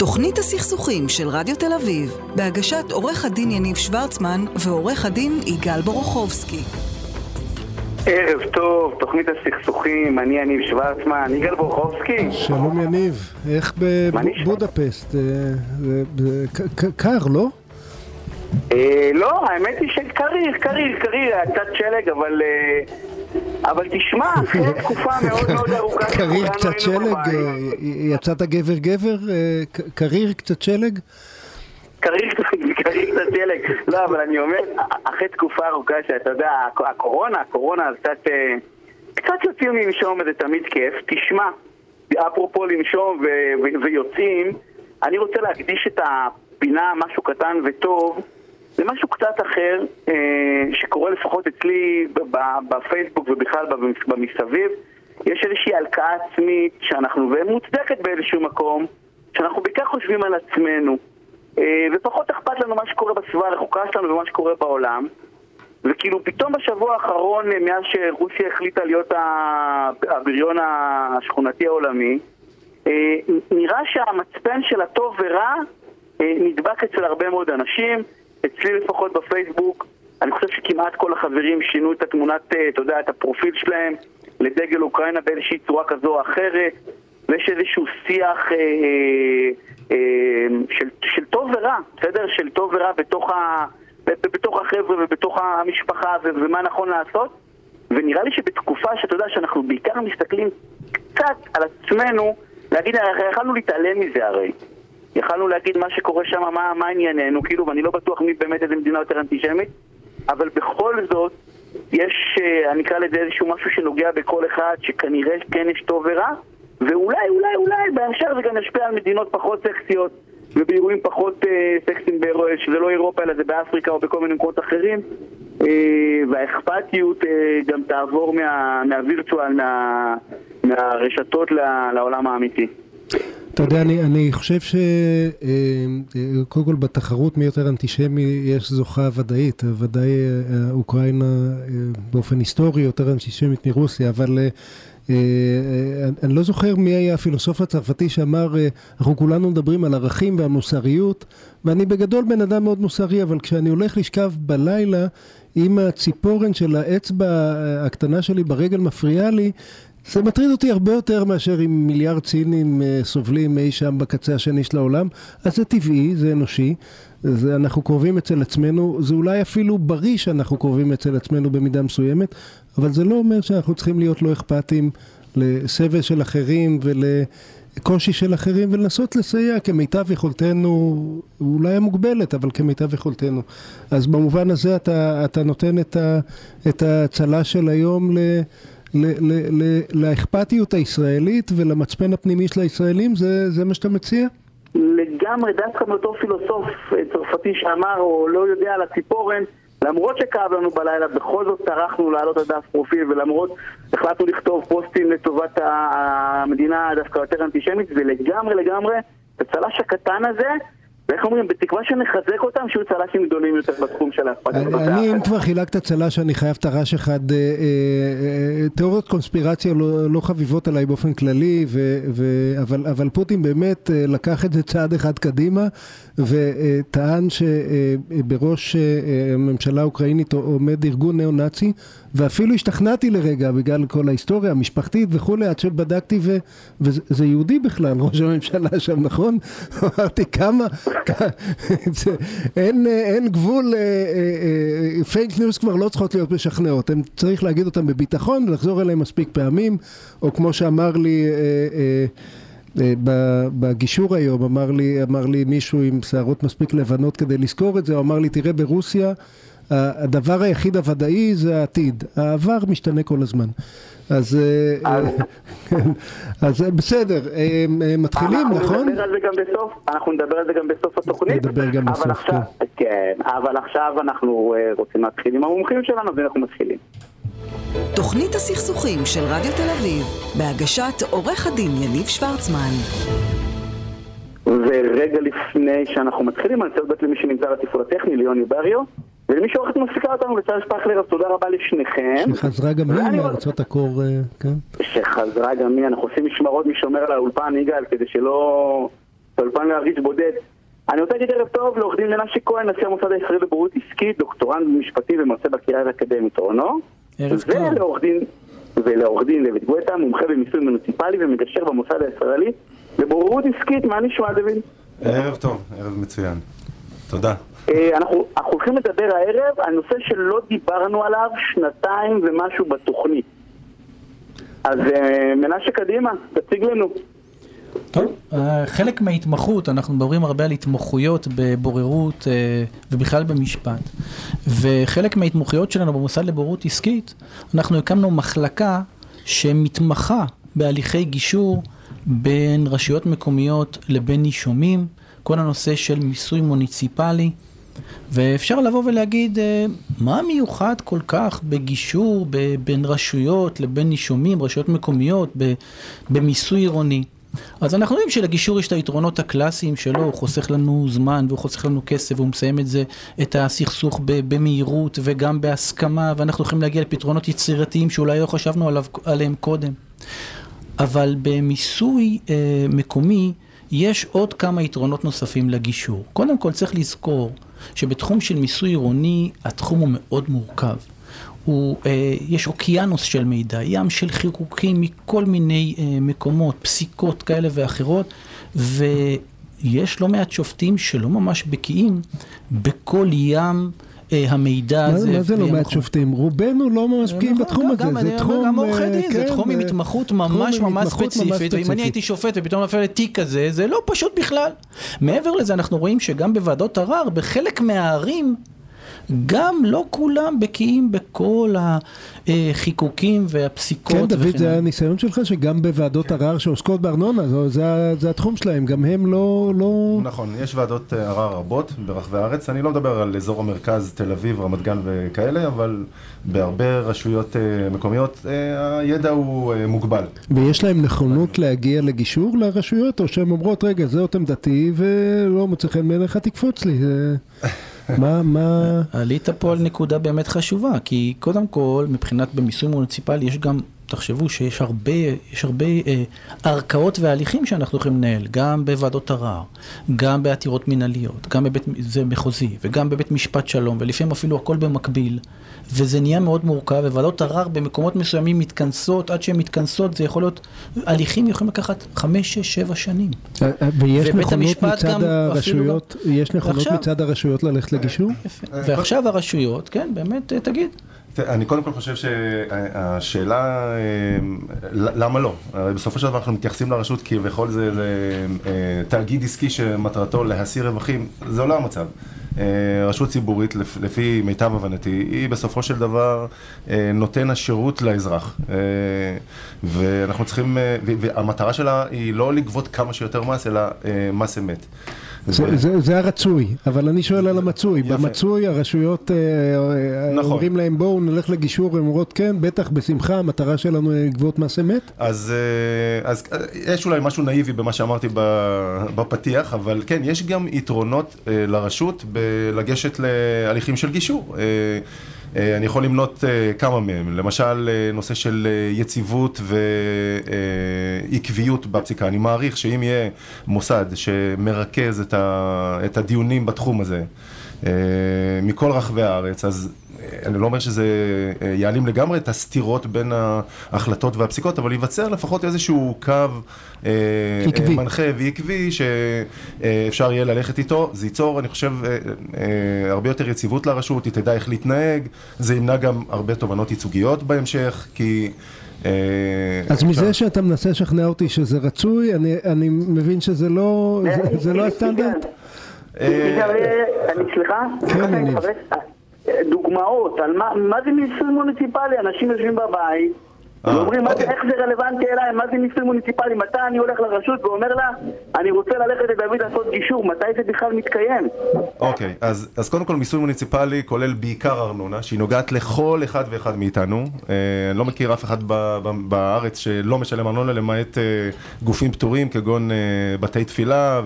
תוכנית הסכסוכים של רדיו תל אביב, בהגשת עורך הדין יניב שוורצמן ועורך הדין יגאל בורוכובסקי. ערב טוב, תוכנית הסכסוכים, אני יניב שוורצמן, יגאל בורוכובסקי. שלום יניב, איך בבודפסט? אה, קר, לא? אה, לא, האמת היא שקריר, קריר, קריר, היה קצת שלג, אבל... אה, אבל תשמע, אחרי תקופה מאוד מאוד ארוכה קריר קצת שלג? יצאת גבר גבר? קריר קצת שלג? קריר קצת שלג. לא, אבל אני אומר, אחרי תקופה ארוכה שאתה יודע, הקורונה, הקורונה קצת... קצת יוצאים לנשום וזה תמיד כיף. תשמע, אפרופו לנשום ויוצאים, אני רוצה להקדיש את הפינה, משהו קטן וטוב, זה משהו קצת אחר, אה, שקורה לפחות אצלי בפייסבוק ובכלל במסביב. יש איזושהי הלקאה עצמית שאנחנו, ומוצדקת באיזשהו מקום, שאנחנו בעיקר חושבים על עצמנו. אה, ופחות אכפת לנו מה שקורה בסביבה הרחוקה שלנו ומה שקורה בעולם. וכאילו פתאום בשבוע האחרון, אה, מאז שרוסיה החליטה להיות הבריון השכונתי העולמי, נראה שהמצפן של הטוב ורע נדבק אצל הרבה מאוד אנשים. אצלי לפחות בפייסבוק, אני חושב שכמעט כל החברים שינו את התמונת, אה, אתה יודע, את הפרופיל שלהם לדגל אוקראינה באיזושהי צורה כזו או אחרת, ויש איזשהו שיח אה, אה, אה, של, של טוב ורע, בסדר? של טוב ורע בתוך, ה, בתוך החבר'ה ובתוך המשפחה ומה נכון לעשות. ונראה לי שבתקופה שאתה יודע שאנחנו בעיקר מסתכלים קצת על עצמנו, להגיד, יכלנו להתעלם מזה הרי. יכלנו להגיד מה שקורה שם, מה, מה ענייננו, כאילו, ואני לא בטוח מי באמת איזה מדינה יותר אנטישמית, אבל בכל זאת, יש, אה, אני אקרא לזה איזשהו משהו שנוגע בכל אחד, שכנראה כן יש טוב ורע, ואולי, אולי, אולי, בהמשך זה גם ישפיע על מדינות פחות סקסיות ובאירועים פחות אה, סקסיים, שזה לא אירופה אלא זה באפריקה או בכל מיני מקומות אחרים, אה, והאכפתיות אה, גם תעבור מה, מהווירטואל, מה, מהרשתות לעולם האמיתי. אתה יודע, אני, אני חושב שקודם אה, כל בתחרות מי יותר אנטישמי יש זוכה ודאית, ודאי אה, אוקראינה אה, באופן היסטורי יותר אנטישמית מרוסיה, אבל אני לא זוכר מי היה הפילוסוף הצרפתי שאמר, אנחנו כולנו מדברים על ערכים ועל מוסריות, ואני בגדול בן אדם מאוד מוסרי, אבל כשאני הולך לשכב בלילה עם הציפורן של האצבע הקטנה שלי ברגל מפריעה לי, זה מטריד אותי הרבה יותר מאשר אם מיליארד סינים אה, סובלים אי שם בקצה השני של העולם, אז זה טבעי, זה אנושי, זה אנחנו קרובים אצל עצמנו, זה אולי אפילו בריא שאנחנו קרובים אצל עצמנו במידה מסוימת, אבל זה לא אומר שאנחנו צריכים להיות לא אכפתיים לסבל של אחרים ולקושי של אחרים ולנסות לסייע כמיטב יכולתנו, אולי המוגבלת, אבל כמיטב יכולתנו. אז במובן הזה אתה, אתה נותן את, ה, את ההצלה של היום ל... לאכפתיות הישראלית ולמצפן הפנימי של הישראלים? זה, זה מה שאתה מציע? לגמרי, דווקא מאותו פילוסוף אה, צרפתי שאמר, או לא יודע על הציפורן, למרות שכאב לנו בלילה, בכל זאת טרחנו לעלות על דף פרופיל, ולמרות החלטנו לכתוב פוסטים לטובת המדינה דווקא יותר אנטישמית, ולגמרי לגמרי, הצל"ש הקטן הזה ואיך אומרים, בתקווה שנחזק אותם, שיהיו צל"שים גדולים יותר בתחום של ההפחדה. אני, אם כבר חילקת צל"ש, אני חייב טר"ש אחד. אה, אה, אה, תיאוריות קונספירציה לא, לא חביבות עליי באופן כללי, אבל פוטין באמת לקח את זה צעד אחד קדימה, וטען שבראש הממשלה האוקראינית עומד ארגון ניאו-נאצי, ואפילו השתכנעתי לרגע בגלל כל ההיסטוריה המשפחתית וכולי, עד שבדקתי, ו, וזה יהודי בכלל, ראש הממשלה שם, נכון? אמרתי, כמה, אין, אין גבול, פייק אה, news אה, כבר לא צריכות להיות משכנעות, הם צריך להגיד אותם בביטחון ולחזור אליהם מספיק פעמים, או כמו שאמר לי, אה, בגישור היום אמר לי, אמר לי מישהו עם שערות מספיק לבנות כדי לזכור את זה, הוא אמר לי תראה ברוסיה הדבר היחיד הוודאי זה העתיד, העבר משתנה כל הזמן. אז, אה, אז בסדר, אה, מתחילים, נכון? נדבר על זה גם בסוף, אנחנו נדבר על זה גם בסוף התוכנית. נדבר גם בסוף, כן. כן, אבל עכשיו אנחנו אה, רוצים להתחיל עם המומחים שלנו ואנחנו מתחילים. תוכנית הסכסוכים של רדיו תל אביב, בהגשת עורך הדין יניב שוורצמן. ורגע לפני שאנחנו מתחילים, אני רוצה לדעת למי שנמצא על התפעול הטכני, ליוני בריו. ולמי שעורכת מפסיקה אותנו, לצער שפחלר, אז תודה רבה לשניכם. שחזרה גם היא מארצות הקור, כן? שחזרה גם היא, אנחנו עושים משמרות משומר על האולפן, יגאל, כדי שלא... באולפן להרגיש בודד. אני רוצה להגיד ערב טוב לעורך דין מנשה כהן, נשיא המוסד הישראלי לבוררות עסקית, דוקטורנט במשפטי ומרצה בקריאה האקדמית אונו. ערב טוב. ולעורך דין, ולעורך דין דוד גואטה, מומחה במיסוי מוניציפלי ומגשר במוסד הישראלי לבוררות עסקית, מה נשמע דוד? ערב טוב, ערב מצוין. תודה. אה, אנחנו, אנחנו הולכים לדבר הערב על נושא שלא דיברנו עליו שנתיים ומשהו בתוכנית. אז אה, מנשה קדימה, תציג לנו. טוב, אה, חלק מההתמחות, אנחנו מדברים הרבה על התמחויות בבוררות אה, ובכלל במשפט, וחלק מההתמחויות שלנו במוסד לבוררות עסקית, אנחנו הקמנו מחלקה שמתמחה בהליכי גישור בין רשויות מקומיות לבין נישומים, כל הנושא של מיסוי מוניציפלי. ואפשר לבוא ולהגיד, אה, מה מיוחד כל כך בגישור בין רשויות לבין נישומים, רשויות מקומיות, במיסוי עירוני? אז אנחנו יודעים שלגישור יש את היתרונות הקלאסיים שלו, הוא חוסך לנו זמן והוא חוסך לנו כסף והוא מסיים את זה, את הסכסוך במהירות וגם בהסכמה ואנחנו יכולים להגיע לפתרונות יצירתיים שאולי לא חשבנו עליו, עליהם קודם. אבל במיסוי אה, מקומי יש עוד כמה יתרונות נוספים לגישור. קודם כל צריך לזכור שבתחום של מיסוי עירוני התחום הוא מאוד מורכב. הוא, אה, יש אוקיינוס של מידע, ים של חיקוקים מכל מיני אה, מקומות, פסיקות כאלה ואחרות, ויש לא מעט שופטים שלא ממש בקיאים בכל ים אה, המידע מה הזה. מה זה לא. מעט שופטים? רובנו לא ממש בקיאים נכון, בתחום הזה, זה תחום... גם עורכי אה, דין, זה כן, תחום עם אה, התמחות ממש ממש ספציפית, ואם אני. הייתי שופט ופתאום נפל לתיק כזה, זה לא פשוט בכלל. מעבר לזה, אנחנו רואים שגם בוועדות ערר, בחלק מהערים, גם לא כולם בקיאים בכל החיקוקים והפסיקות. כן, דוד, וכן זה. הניסיון שלך שגם בוועדות ערר שעוסקות בארנונה, זה ה- זה התחום שלהם, גם הם לא... לא- נכון, יש ועדות אה, ערר רבות ברחבי הארץ, אני לא מדבר על אזור המרכז, תל אביב, רמת גן וכאלה, אבל בהרבה רשויות אה, מקומיות אה, הידע הוא מוגבל. ויש להם נכונות להגיע לגישור לרשויות, או שהן אומרות, רגע, זאת עמדתי, ולא מוצא חן בעיניך, תקפוץ לי. מה, מה... עלית פה על נקודה באמת חשובה, כי קודם כל, מבחינת במיסוי מוניציפלי, יש גם, תחשבו שיש הרבה, יש הרבה אה, ערכאות והליכים שאנחנו יכולים לנהל, גם בוועדות ערר, גם בעתירות מנהליות, גם בבית, זה מחוזי, וגם בבית משפט שלום, ולפעמים אפילו הכל במקביל, וזה נהיה מאוד מורכב, וועדות ערר במקומות מסוימים מתכנסות, עד שהן מתכנסות זה יכול להיות, הליכים יכולים לקחת חמש, שש, שבע שנים. אה, ויש ובית נכונות מצד גם הרשויות, יש נכונות מצד הרשויות ללכת לגישור? יפה. ועכשיו הרשויות, כן, באמת, אה, תגיד. אני קודם כל חושב שהשאלה, אה, למה לא? הרי בסופו של דבר אנחנו מתייחסים לרשות כביכול זה, אה, תאגיד עסקי שמטרתו להשיא רווחים, זה לא המצב. אה, רשות ציבורית, לפ- לפי מיטב הבנתי, היא בסופו של דבר אה, נותן השירות לאזרח. ואנחנו צריכים, והמטרה שלה היא לא לגבות כמה שיותר מס, אלא מס אמת. זה, זה, זה הרצוי, אבל אני שואל על המצוי. יפה. במצוי הרשויות אה, אה, נכון. אומרים להם בואו נלך לגישור, הן אומרות כן, בטח, בשמחה, המטרה שלנו היא לגבות מס אמת. אז, אה, אז יש אולי משהו נאיבי במה שאמרתי בפתיח, אבל כן, יש גם יתרונות לרשות בלגשת להליכים של גישור. אה, אני יכול למנות אה, כמה מהם, למשל אה, נושא של יציבות ועקביות בפסיקה. אני מעריך שאם יהיה מוסד שמרכז את הדיונים בתחום הזה מכל רחבי הארץ, אז אני לא אומר שזה אה, יעלים לגמרי את הסתירות בין ההחלטות והפסיקות, אבל ייווצר לפחות איזשהו קו אה, עקבי. אה, מנחה ועקבי שאפשר יהיה ללכת איתו. זה ייצור, אני חושב, אה, אה, הרבה יותר יציבות לרשות, היא תדע איך להתנהג, זה ימנע גם הרבה תובנות ייצוגיות בהמשך, כי... אה, אז מזה שאתה מנסה לשכנע אותי שזה רצוי, אני, אני מבין שזה לא, זה, זה לא הסטנדרט? אה, אה, אני סליחה? כן, אני אה, דוגמאות על מה מה זה מיסוי מוניציפלי, אנשים יושבים בבית אה, ואומרים "מה זה- אוקיי. איך זה רלוונטי אליי, מה זה מיסוי מוניציפלי, מתי אני הולך לרשות ואומר לה אני רוצה ללכת לדוד לעשות גישור, מתי זה בכלל מתקיים? אוקיי, אז, אז קודם כל מיסוי מוניציפלי כולל בעיקר ארנונה, שהיא נוגעת לכל אחד ואחד מאיתנו. אה, אני לא מכיר אף אחד ב, ב, בארץ שלא משלם ארנונה למעט אה, גופים פטורים כגון אה, בתי תפילה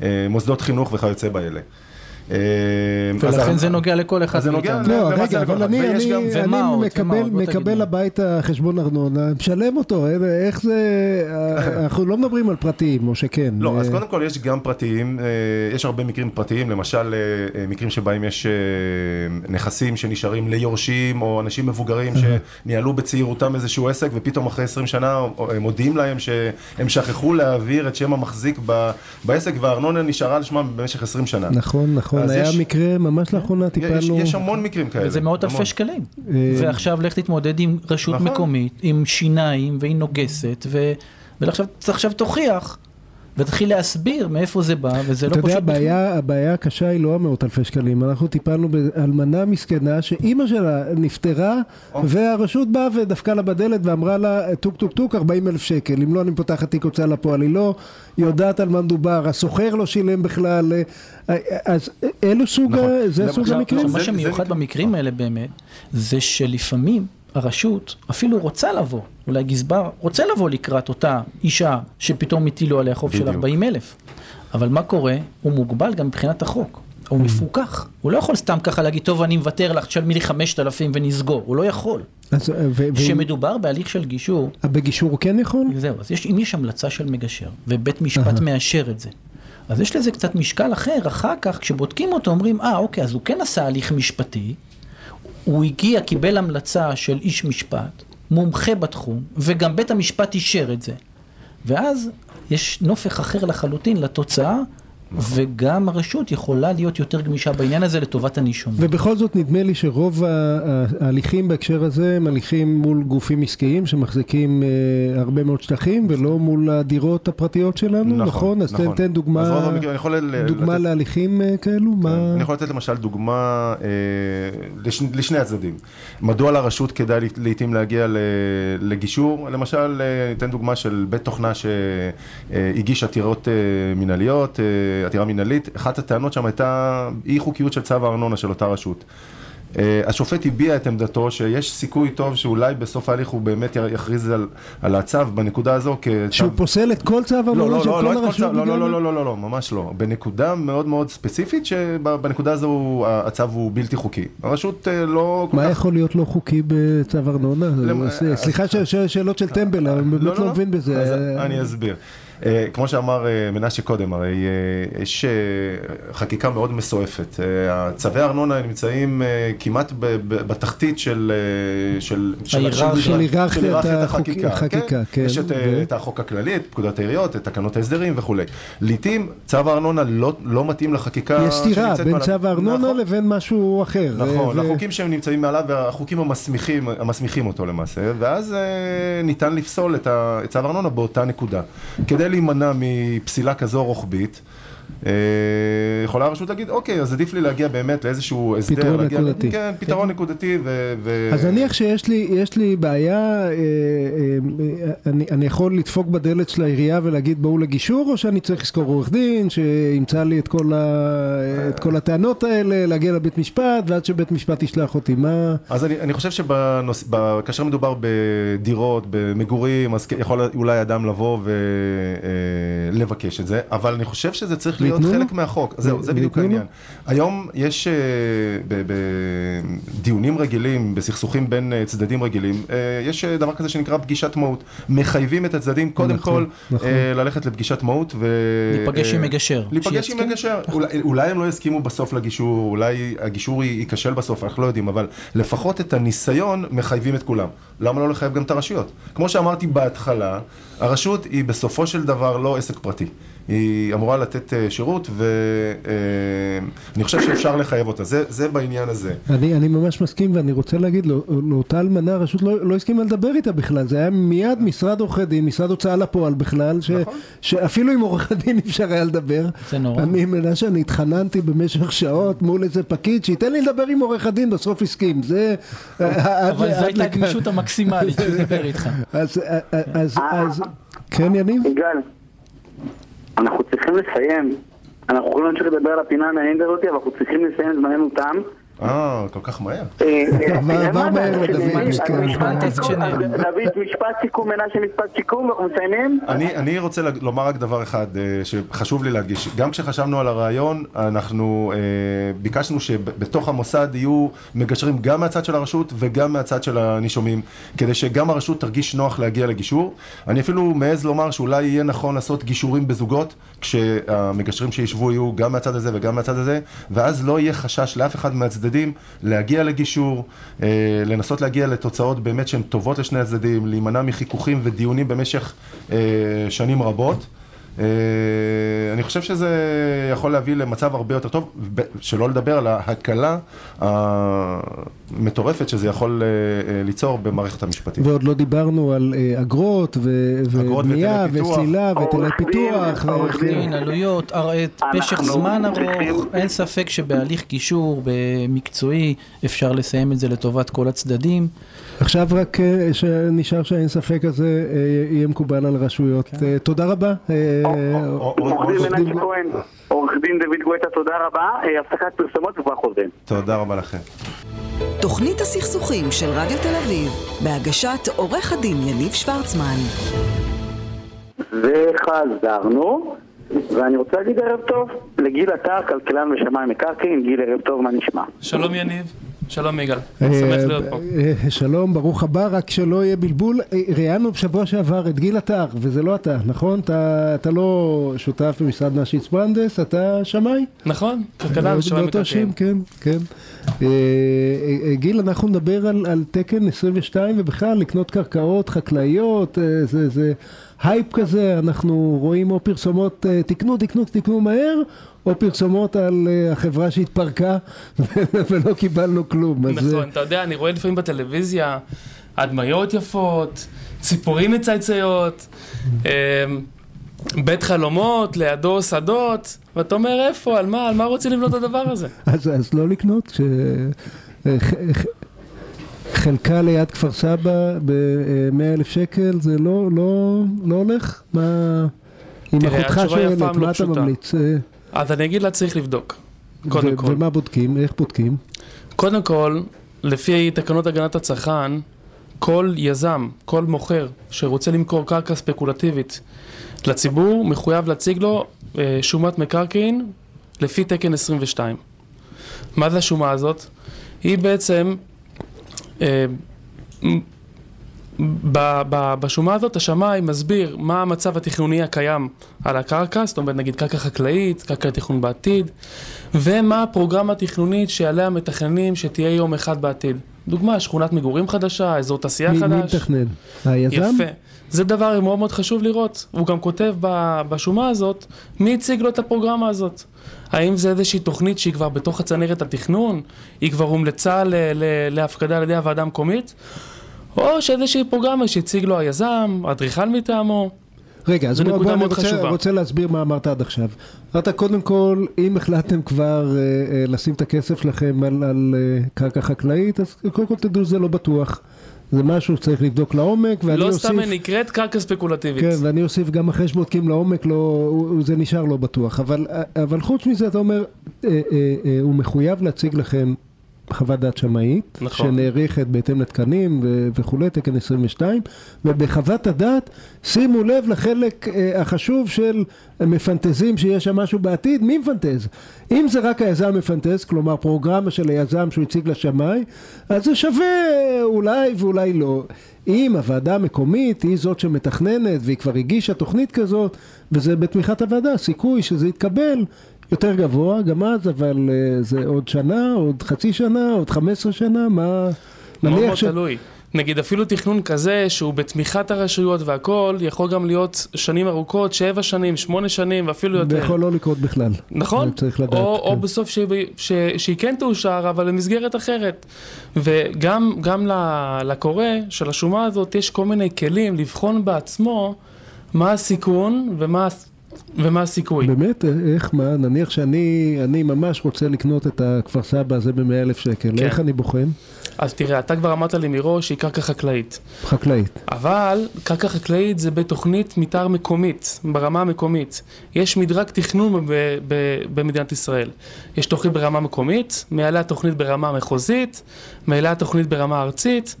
ומוסדות חינוך וכיוצא באלה. אה, ולכן אז- זה נוגע לכל אחד זה נוגע. לא, רגע, לכל אבל אחד. אני, מקבל. הביתה חשבון ארנונה, משלם אותו, אין- איך זה, אה, אנחנו לא מדברים על פרטיים, או שכן. לא, אז אה, קודם כל יש גם פרטיים, אה, יש הרבה מקרים פרטיים, למשל אה, אה, מקרים שבהם יש אה, נכסים שנשארים ליורשים, או אנשים מבוגרים שניהלו בצעירותם איזשהו עסק, ופתאום אחרי 20 שנה אה, מודיעים להם שהם שכחו להעביר את שם המחזיק בעסק, והארנונה נשארה על שמם במשך 20 שנה. נכון, נכון, אז היה יש- מקרה ממש לאחרונה יש, טיפלנו. יש המון מקרים כאלה. וזה מאות אלפי. שקלים. אה, ועכשיו לך תתמודד עם רשות נכון. מקומית, עם שיניים והיא נוגסת, ו- ועכשיו עכשיו תוכיח, ותתחיל להסביר מאיפה זה בא, וזה לא אתה פשוט. יודע, בכלל. הבעיה, הבעיה הקשה היא לא המאות אלפי שקלים, אנחנו טיפלנו באלמנה מסכנה שאימא שלה נפטרה והרשות באה ודפקה לה בדלת ואמרה לה טוק טוק טוק 40 אלף שקל, אם לא אני פותחת תיק הוצאה לפועל, היא לא יודעת על מה מדובר, הסוחר לא שילם בכלל, אז אלו סוג, נכון. זה סוג המקרים? מה שמיוחד במקרים האלה באמת, זה שלפעמים הרשות אפילו רוצה לבוא, אולי גזבר רוצה לבוא לקראת אותה אישה שפתאום הטילו עליה חוב של בדיוק. 40 אלף. אבל מה קורה? הוא מוגבל גם מבחינת החוק. הוא מפוקח. הוא לא יכול סתם ככה להגיד, טוב, אני מוותר לך, תשלמי לי 5,000 ונסגור. הוא לא יכול. אה, כשמדובר בהליך של גישור, בגישור הוא כן יכול? זהו, אז יש, אם יש המלצה של מגשר, ובית משפט מאשר את זה, אז יש לזה קצת משקל אחר, אחר כך כשבודקים אותו אומרים, אה אוקיי, אז הוא כן עשה הליך משפטי, הוא הגיע, קיבל המלצה של איש משפט, מומחה בתחום, וגם בית המשפט אישר את זה. ואז יש נופך אחר לחלוטין לתוצאה, וגם הרשות יכולה להיות יותר גמישה בעניין הזה לטובת הנישום. ובכל זאת נדמה לי שרוב ההליכים בהקשר הזה הם הליכים מול גופים עסקיים שמחזיקים אה, הרבה מאוד שטחים ולא מול הדירות הפרטיות שלנו, נכון? אז תן, תן אז דוגמה, רוב המקרים, אני יכול ל- דוגמה לתת- להליכים אה, כאלו? מה... אני יכול לתת למשל דוגמה אה, לש, לשני הצדדים. מדוע לרשות כדאי ל- לעתים להגיע ל, לגישור? למשל, ניתן דוגמה של בית תוכנה שהגיש עתירות מינהליות, אה, עתירה מינהלית. אחת הטענות שם הייתה אי חוקיות של צו הארנונה של אותה רשות. אה, השופט הביע את עמדתו שיש סיכוי טוב שאולי בסוף ההליך הוא באמת יכריז על, על הצו בנקודה הזו כצו... שהוא פוסל את כל צו לא, המעונות לא, של לא, כל לא כל הרשות? צו, לא, לא, לא, לא, לא, לא, לא, ממש לא. בנקודה מאוד מאוד ספציפית, שבנקודה הזו הצו הוא בלתי חוקי. הרשות אה, לא כל מה כך... יכול להיות לא חוקי בצו ארנונה? למ- זה- סליחה שאלות של טמבל, אני באמת לא מבין בזה. אני אסביר. אה, כמו שאמר אה, מנשה קודם, הרי אה, יש חקיקה מאוד מסועפת. צווי הארנונה נמצאים כמעט בתחתית של... של היררכיית החקיקה. החקיקה, כן. יש את, החוק הכללי, את פקודת העיריות, את תקנות ההסדרים וכולי. לעתים צו הארנונה לא, לא מתאים לחקיקה יש סתירה בין. צו הארנונה נכון. לבין משהו אחר. נכון, לחוקים שהם נמצאים מעליו והחוקים המסמיכים, אותו למעשה, ואז ניתן לפסול את צו הארנונה באותה נקודה. כדי להימנע מפסילה כזו רוחבית, יכולה הרשות להגיד, אוקיי, אז עדיף לי להגיע באמת לאיזשהו הסדר. פתרון להגיע, נקודתי. כן, פתרון נקודתי ו... ו... אז נניח שיש לי, יש לי בעיה, אה, אה, אה, אני, אני יכול לדפוק בדלת של העירייה ולהגיד בואו לגישור, או שאני צריך לזכור עורך דין שימצא לי את כל, ה, את כל הטענות האלה, להגיע לבית משפט, ועד שבית משפט ישלח אותי, מה... אז אני, אני חושב שכאשר מדובר בדירות, במגורים, אז יכול אולי אדם לבוא ולבקש את זה, אבל אני חושב שזה צריך להיות ויתנו לו? חלק מהחוק. זהו, זה בדיוק? העניין. היום יש אה, ב- בדיונים רגילים, בסכסוכים בין אה, צדדים רגילים, אה, יש דבר כזה שנקרא פגישת מהות. מחייבים את הצדדים קודם נכון, כל נכון. ללכת לפגישת מהות ו... להיפגש עם מגשר. להיפגש עם. מגשר. אולי, אולי הם לא יסכימו בסוף לגישור, אולי הגישור ייכשל בסוף, אנחנו לא יודעים, אבל לפחות את הניסיון מחייבים את כולם. למה לא לחייב גם את הרשויות? כמו שאמרתי בהתחלה, הרשות היא בסופו של דבר לא עסק פרטי. היא אמורה לתת אה, שירות, ואני חושב שאפשר לחייב אותה. זה, זה בעניין הזה. אני, אני ממש מסכים ואני רוצה להגיד לו, לאותה אלמנה הרשות לא, לא הסכימה לדבר איתה בכלל, זה היה מיד משרד עורכי דין, משרד הוצאה לפועל בכלל, ש, נכון. שאפילו עם עורך הדין אפשר היה לדבר. זה נורא. אני מנשה, אני התחננתי במשך שעות מול איזה פקיד שייתן לי לדבר עם עורך הדין, בסוף הסכים, זה... אבל עד- זו הייתה. הגמישות המקסימלית שהוא דיבר איתך. אז, אז, אז, כן יניב? יגאל, צריכים לסיים. אנחנו יכולים להמשיך לדבר על הפינה המעניינת הזאת, אבל אנחנו צריכים לסיים זמננו תם. אה, כל כך מהר. אה, עבר- אה, עבר מה מהר זה? לדוד, כן. משפט סיכום, מנשה משפט סיכום, ואנחנו מסיימים. אני, רוצה לומר רק דבר אחד אה, שחשוב לי להדגיש. גם כשחשבנו על הרעיון, אנחנו אה, ביקשנו שבתוך המוסד יהיו מגשרים גם מהצד של הרשות וגם מהצד של הנישומים, כדי שגם הרשות תרגיש נוח להגיע לגישור. אני אפילו מעז לומר שאולי יהיה נכון לעשות גישורים בזוגות, כשהמגשרים שישבו יהיו גם מהצד הזה וגם מהצד הזה, ואז לא יהיה חשש לאף אחד מהצדדים להגיע לגישור, אה, לנסות להגיע לתוצאות באמת שהן טובות לשני הצדדים, להימנע מחיכוכים ודיונים במשך אה, שנים רבות. אה, אני חושב שזה יכול להביא למצב הרבה יותר טוב, שלא לדבר על ההקלה המטורפת שזה יכול אה, אה, ליצור במערכת המשפטית. ועוד לא דיברנו על אגרות ו- אגרות ובנייה. וצלילה והיטלי פיתוח. עורך דין. עלויות, משך זמן ארוך, אין ספק שבהליך גישור במקצועי אפשר לסיים את זה לטובת כל הצדדים. עכשיו רק אה, שנשאר שהאין ספק הזה אה, יהיה מקובל על הרשויות. אה, תודה רבה. אה, עורך דין דוד גואטה, תודה רבה. אה, הפסקת פרסומות וכבר חוזרים. תודה רבה לכם. תוכנית הסכסוכים של רדיו תל אביב, בהגשת עורך הדין יניב שוורצמן. וחזרנו, ואני רוצה להגיד ערב טוב לגיל עטר, כלכלן ושמאי מקרקעין. גיל, ערב טוב, מה נשמע? שלום יניב, שלום יגאל, אה, שמח להיות פה. אה, שלום, ברוך הבא, רק שלא יהיה בלבול. אה, ראיינו בשבוע שעבר את גיל עטר, וזה לא אתה, נכון? אתה, אתה לא שותף במשרד נשיץ ברנדס, אתה שמאי? נכון, כלכלן ושמאי מקרקעין. כן, כן. אה, אה, אה, גיל, אנחנו נדבר על, על תקן 22 ובכלל לקנות קרקעות חקלאיות, אה, זה, זה הייפ כזה, אנחנו רואים או פרסומות, אה, תקנו, תקנו, תקנו מהר, או פרסומות על אה, החברה שהתפרקה ולא קיבלנו כלום. אז, אה, נכון, אתה יודע, אני רואה לפעמים בטלוויזיה הדמיות יפות, ציפורים מצייציות, אמ, בית חלומות, לידו שדות, ואתה אומר איפה, על מה, על מה רוצים לבנות את הדבר הזה? אז, אז לא לקנות, ש... אה, חלקה ליד כפר סבא ב-100 אלף שקל, זה לא, לא, לא הולך? מה... אם תראה, אחותך שואלת, מה אתה. ממליץ? אז אני אגיד לה צריך לבדוק, קודם כל. ומה בודקים? איך בודקים? קודם כל, לפי תקנות הגנת הצרכן, כל יזם, כל מוכר שרוצה למכור קרקע ספקולטיבית לציבור, מחויב להציג לו אה, שומת מקרקעין לפי תקן 22. מה זה השומה הזאת? היא בעצם, אה, ב- ב- בשומה הזאת השמאי מסביר מה המצב התכנוני הקיים על הקרקע, זאת אומרת נגיד קרקע חקלאית, קרקע לתכנון בעתיד, ומה הפרוגרמה התכנונית שעליה מתכננים שתהיה יום אחד בעתיד. דוגמה, שכונת מגורים חדשה, אזור תעשייה מי, מי חדש. מתכנן? היזם? יפה. זה דבר מאוד מאוד חשוב לראות. הוא גם כותב ב- בשומה הזאת, מי הציג לו את הפרוגרמה הזאת. האם זה איזושהי תוכנית שהיא כבר בתוך הצנרת התכנון, היא כבר הומלצה ל- ל- להפקדה על ידי הוועדה המקומית, או שאיזושהי פרוגרמה שהציג לו היזם, אדריכל מטעמו. רגע, אז בוא, בוא אני רוצה, חשובה. רוצה להסביר מה אמרת עד עכשיו. אמרת קודם כל, אם החלטתם כבר אה, אה, לשים את הכסף שלכם על, על אה, קרקע חקלאית, אז קודם כל תדעו שזה לא בטוח. זה משהו שצריך לבדוק לעומק, ואני לא אוסיף... סתם היא נקראת קרקע ספקולטיבית. כן, ואני אוסיף גם אחרי שבודקים לעומק, לא, זה נשאר לא בטוח. אבל, אבל חוץ מזה, אתה אומר, אה, אה, אה, הוא מחויב להציג לכם חוות דעת שמאית, נכון. שנערכת בהתאם לתקנים ו- וכולי, תקן 22, ובחוות הדעת, שימו לב לחלק אה, החשוב של מפנטזים שיש שם משהו בעתיד, מי מפנטז? אם זה רק היזם מפנטז, כלומר פרוגרמה של היזם שהוא הציג לשמאי, אז זה שווה אולי ואולי לא. אם הוועדה המקומית היא זאת שמתכננת והיא כבר הגישה תוכנית כזאת וזה בתמיכת הוועדה, הסיכוי שזה יתקבל יותר גבוה גם אז, אבל אה, זה עוד שנה, עוד חצי שנה, עוד 15 שנה, מה... מאוד מאוד ש- תלוי. נגיד אפילו תכנון כזה שהוא בתמיכת הרשויות והכל, יכול גם להיות שנים ארוכות, שבע שנים, שמונה שנים ואפילו זה יותר. יכול לא לקרות בכלל. נכון? זה צריך לדעת. או, או כן. בסוף ש... ש... שהיא כן תאושר, אבל במסגרת אחרת. וגם לקורא של השומה הזאת יש כל מיני כלים לבחון בעצמו מה הסיכון ומה, ומה הסיכוי. באמת, איך, מה, נניח שאני אני ממש רוצה לקנות את הכפר סבא הזה ב-100 אלף שקל, כן. איך אני בוחן? אז תראה, אתה כבר אמרת לי מראש שהיא קרקע חקלאית. חקלאית. אבל קרקע חקלאית זה בתוכנית מתאר מקומית, ברמה המקומית. יש מדרג תכנון ב- ב- במדינת ישראל. יש תוכנית ברמה מקומית, מעליה תוכנית ברמה מחוזית, מעליה תוכנית ברמה ארצית,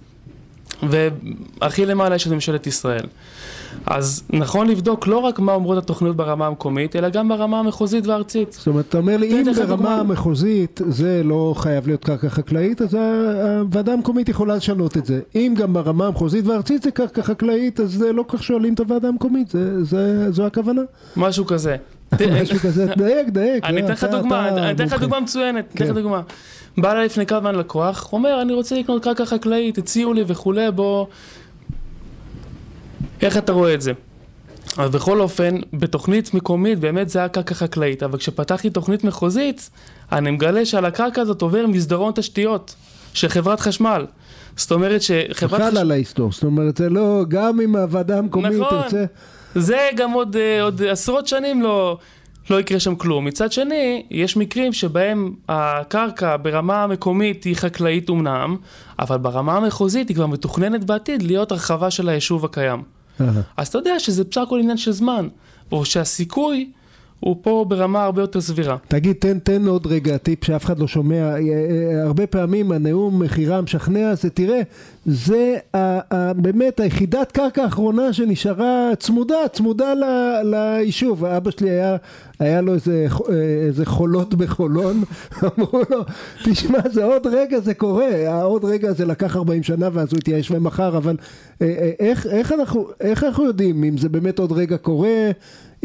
והכי למעלה יש את ממשלת ישראל. אז נכון לבדוק לא רק מה אומרות התוכניות ברמה המקומית, אלא גם ברמה המחוזית והארצית. זאת אומרת, אתה אומר לי, אם לך. ברמה המחוזית זה לא חייב להיות קרקע חקלאית, אז הוועדה המקומית יכולה לשנות את זה. אם גם ברמה המחוזית והארצית זה קרקע חקלאית, אז זה לא כך שואלים את הוועדה המקומית, זה- זה- זו הכוונה. משהו כזה. משהו כזה, דייק, דייק. אני אתן לך אתה- דוגמה, אני אתן לך. דוגמה מצוינת, אתן לך כן. דוגמה. בא אליי לפני כמה לקוח, אומר, אני רוצה לקנות קרקע חקלאית, הציעו לי וכולי, בוא... איך אתה רואה את זה? אז בכל אופן, בתוכנית מקומית באמת זה היה קרקע חקלאית, אבל כשפתחתי תוכנית מחוזית, אני מגלה שעל הקרקע הזאת עובר מסדרון תשתיות של חברת חשמל. זאת אומרת שחברת חשמל... על ההיסטור, זאת אומרת, זה לא, גם אם הוועדה המקומית נכון. תרצה... זה גם עוד, אה, עוד עשרות שנים לא, לא יקרה שם כלום. מצד שני, יש מקרים שבהם הקרקע ברמה המקומית היא חקלאית אמנם, אבל ברמה המחוזית היא כבר מתוכננת בעתיד להיות הרחבה של היישוב הקיים. אז אתה יודע שזה בסך הכל עניין של זמן, או שהסיכוי הוא פה ברמה הרבה יותר סבירה. תגיד, תן, תן עוד רגע טיפ שאף אחד לא שומע. אה, אה, הרבה פעמים הנאום מכירה המשכנע זה, תראה, זה ה, ה, באמת היחידת קרקע האחרונה שנשארה צמודה, צמודה ל, ליישוב. אבא שלי היה, היה לו איזה, אה, איזה חולות בחולון, אמרו לו, תשמע, זה עוד רגע זה קורה, העוד רגע זה לקח 40 שנה ואז הוא התייאש ומחר, אבל אה, אה, איך, איך, אנחנו, איך אנחנו יודעים אם זה באמת עוד רגע קורה?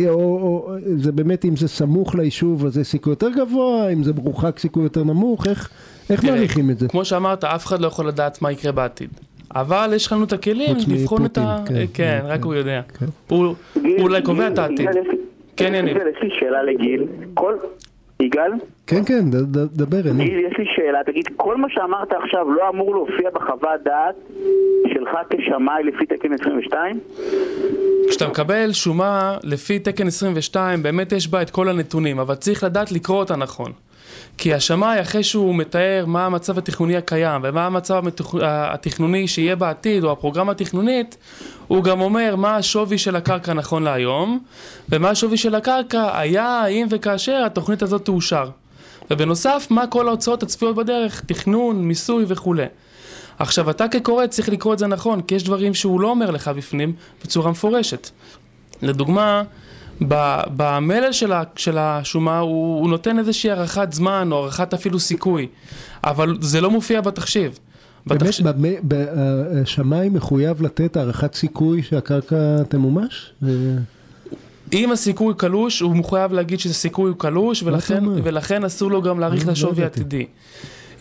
או, או זה באמת אם זה סמוך ליישוב אז זה סיכוי יותר גבוה, אם זה מרוחק סיכוי יותר נמוך, איך, איך תראה, מעריכים את זה? כמו שאמרת, אף אחד לא יכול לדעת מה יקרה בעתיד. אבל יש לנו את הכלים לבחון את ה... כן, כן, כן, רק כן. הוא יודע. כן. הוא אולי קובע את העתיד. לי- כן, יניב. יש לי שאלה לגיל. כל... יגאל? כן, כן, ד, ד, דבר, אני. גיל, יש לי שאלה. תגיד, כל מה שאמרת עכשיו לא אמור להופיע בחוות דעת שלך כשמאי לפי תקן 22? כשאתה מקבל שומה לפי תקן 22, באמת יש בה את כל הנתונים, אבל צריך לדעת לקרוא אותה נכון. כי השמאי, אחרי שהוא מתאר מה המצב התכנוני הקיים ומה המצב. התכנוני שיהיה בעתיד, או הפרוגרמה התכנונית, הוא גם אומר מה השווי של הקרקע נכון להיום, ומה השווי של הקרקע היה, האם וכאשר התוכנית הזאת תאושר. ובנוסף, מה כל ההוצאות הצפויות בדרך, תכנון, מיסוי וכולי. עכשיו, אתה כקורא צריך לקרוא את זה נכון, כי יש דברים שהוא לא אומר לך בפנים בצורה מפורשת. לדוגמה, במלל של, ה- של השומה הוא, הוא נותן איזושהי הערכת זמן או הערכת אפילו סיכוי, אבל זה לא מופיע בתחשיב. באמת, בתחש- במה- ב- ה- השמאי מחויב לתת הערכת סיכוי שהקרקע תמומש? אם הסיכוי קלוש, הוא מחויב להגיד שזה סיכוי קלוש, ולכן, אומר? ולכן אסור לו גם להעריך לא לשווי ידעתי.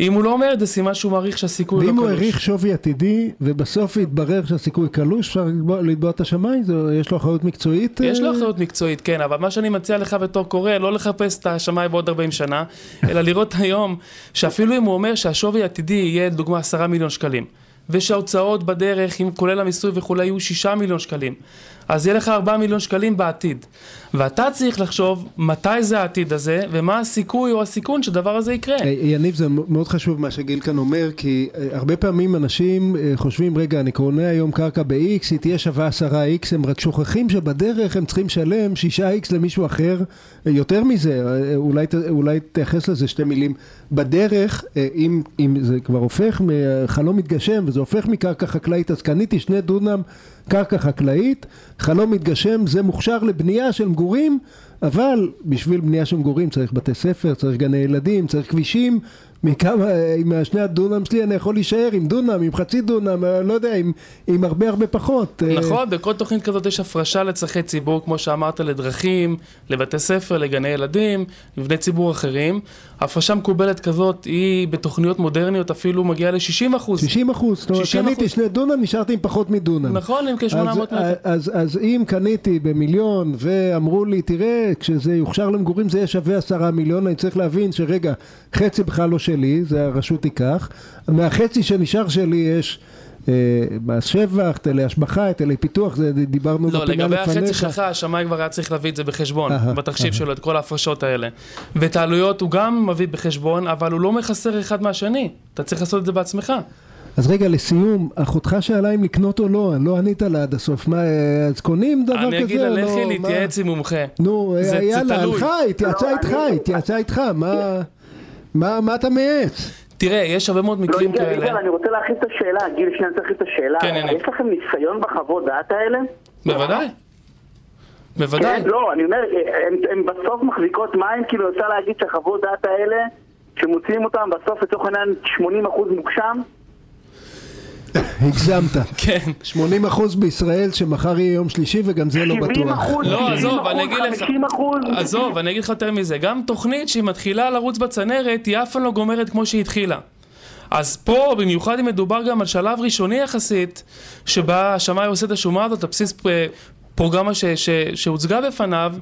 אם הוא לא אומר את זה, סימן שהוא מעריך שהסיכוי לא ואם קלוש. הוא העריך שווי עתידי ובסוף יתברר שהסיכוי קלוש, אפשר לתבוע- את השמאי? זה- יש לו אחריות מקצועית? יש לו אה? אחריות מקצועית, כן, אבל מה שאני מציע לך בתור קורא, לא לחפש את השמאי בעוד 40 שנה, אלא לראות היום שאפילו אם הוא אומר שהשווי העתידי יהיה לדוגמה 10 מיליון שקלים, ושההוצאות בדרך, עם כולל המיסוי וכולי, יהיו 6 מיליון שקלים, אז יהיה לך 4 מיליון שקלים בעתיד. ואתה צריך לחשוב מתי זה העתיד הזה, ומה הסיכוי או הסיכון שדבר הזה יקרה. אה, יניב זה מאוד חשוב מה שגיל כאן אומר כי אה, הרבה פעמים אנשים אה, חושבים רגע אני קונה היום קרקע ב-X היא תהיה שווה 10X הם רק שוכחים שבדרך הם צריכים לשלם 6X למישהו אחר יותר מזה אולי, אולי תייחס לזה שתי מילים בדרך אם, אם זה כבר הופך חלום מתגשם וזה הופך מקרקע חקלאית אז קניתי שני דונם קרקע חקלאית חלום מתגשם זה מוכשר לבנייה של מגורים אבל בשביל בנייה של מגורים צריך בתי ספר, צריך גני ילדים, צריך כבישים מכמה, עם השני הדונם שלי אני יכול להישאר עם דונם, עם חצי דונם, אה, לא יודע, עם, עם הרבה הרבה פחות. אה, נכון, בכל תוכנית כזאת יש הפרשה לצרכי ציבור, כמו שאמרת, לדרכים, לבתי ספר, לגני ילדים, מבני ציבור אחרים. הפרשה מקובלת כזאת היא בתוכניות מודרניות אפילו מגיעה ל-60 אחוז. 60 אחוז, זאת אומרת 60%. קניתי שני דונם, נשארתי עם פחות מדונם. נכון, עם כ-800 אז, מטר. אז, אז אם קניתי במיליון ואמרו לי תראה כשזה יוכשר למגורים זה יהיה שווה עשרה מיליון אני צריך להבין שרגע חצי בכלל לא שלי זה הרשות תיקח מהחצי שנשאר שלי יש מס שבח, היטלי השבחה, היטלי פיתוח, זה דיברנו לא, בפינה לגבי החצי לפניך. שלך, השמאי כבר היה צריך להביא את זה בחשבון, אהה, בתחשיב אהה. שלו, את כל ההפרשות האלה. ואת העלויות הוא גם מביא בחשבון, אבל הוא לא מחסר אחד מהשני. אתה צריך לעשות את זה בעצמך. אז רגע, לסיום, אחותך שאלה אם לקנות או לא, לא ענית לה עד הסוף. מה, אה, אז קונים דבר כזה אני אגיד או לה, לא? לכי? להתייעץ עם מומחה. נו, אה, יאללה. הלכה, התייעצה לא, איתך, אני- התייעצה איתך, מה אתה מייעץ? תראה, יש הרבה מאוד לא, מקרים יגאל, כאלה. יגאל, אני רוצה להרחיב את השאלה, גיל, שנייה, אני להרחיב את השאלה. כן, יניב. יש לכם ניסיון בחוות דעת האלה? בוודאי. בוודאי. כן, לא, אני אומר, הם בסוף מחזיקות מים, כאילו אפשר להגיד שהחוות דעת האלה, שמוציאים אותם, בסוף לצורך העניין 80% מוגשם? הגזמת. כן. 80% בישראל שמחר יהיה יום שלישי וגם זה לא 70 בטוח. אחוז, לא, 70 עזוב, אני אחוז, אגיד לך. 50 אחוז. עזוב, אני אגיד לך יותר מזה. גם תוכנית שהיא מתחילה לרוץ בצנרת, היא אף פעם לא גומרת כמו שהיא התחילה. אז פה, במיוחד אם מדובר גם על שלב ראשוני יחסית, שבה השמאי עושה את השומה הזאת על בסיס אה, פרוגרמה ש, ש, שהוצגה בפניו,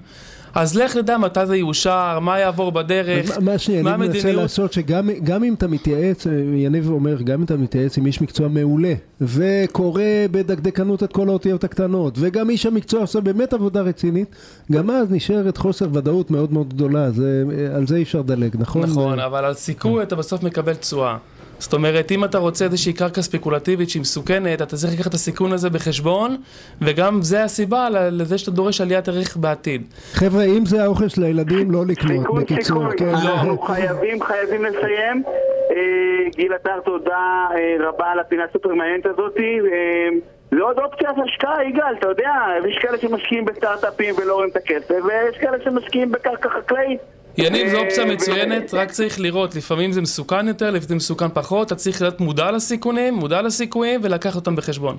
אז לך תדע מתי זה יאושר, מה יעבור בדרך, מה- מה שאני מנסה המדיניות. לעשות, שגם גם אם אתה מתייעץ, אה, יניב אומר, גם אם אתה מתייעץ עם איש מקצוע מעולה, וקורא בדקדקנות את כל האותיות הקטנות, וגם איש המקצוע עושה באמת עבודה רצינית, גם אז נשארת חוסר ודאות מאוד מאוד גדולה, זה, אה, על זה אי אפשר לדלג, נכון? נכון, אבל על סיכוי אתה בסוף מקבל תשואה. זאת אומרת, אם אתה רוצה איזושהי קרקע ספקולטיבית שהיא מסוכנת, אתה צריך לקחת את הסיכון הזה בחשבון, וגם זה הסיבה לזה שאתה דורש עליית ערך בעתיד. חבר'ה, אם זה האוכל של הילדים, לא לקנות, סיכון, בקיצור, סיכון. כן. אנחנו חייבים, חייבים לסיים. אה, גיל עטר, תודה אה, רבה על הפינה הסופר מעניינת הזאת. אה, זה עוד אופציה של השקעה, יגאל, אתה יודע, יש כאלה שמשקיעים בסטארט-אפים ולא רואים את הכסף, ויש כאלה שמשקיעים בקרקע חקלאית. יניב, זו אופציה אה, מצוינת, רק צריך לראות, לפעמים זה מסוכן יותר, לפעמים זה מסוכן פחות, אתה צריך להיות מודע לסיכונים, מודע לסיכויים, ולקחת אותם בחשבון.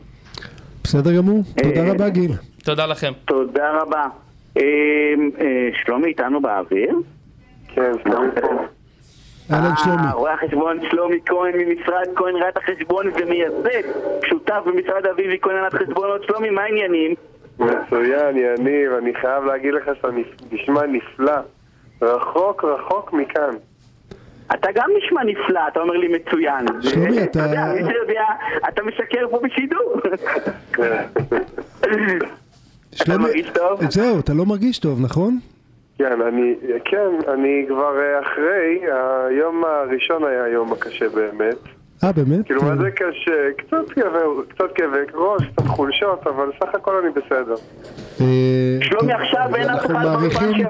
בסדר גמור, תודה אה, רבה גיל. תודה לכם. תודה רבה. אה, שלומי איתנו באוויר? כן, שלומי פה. אהלן שלומי. אה, רואה החשבון שלומי כהן ממשרד כהן ראיית החשבון ומייסד, שותף במשרד אביבי כהן ראיית חשבונות. שלומי, מה העניינים? מצוין, יניב, אני חייב להגיד לך שאתה נשמע נפלא. רחוק רחוק מכאן. אתה גם נשמע נפלא, אתה אומר לי מצוין. שלומי, אתה- יודע, מי שיודע, אתה משקר פה בשידור. אתה מרגיש טוב? זהו, אתה לא מרגיש טוב, נכון? כן, אני, כן, אני כבר אה, אחרי, היום הראשון היה היום הקשה באמת. אה, באמת? כאילו, מה זה קשה? קצת כאבי, קצת כאבי ראש, קצת חולשות, אבל סך הכל אני בסדר. אה, שלומי, עכשיו אין אף אחד באולפן שיפריע.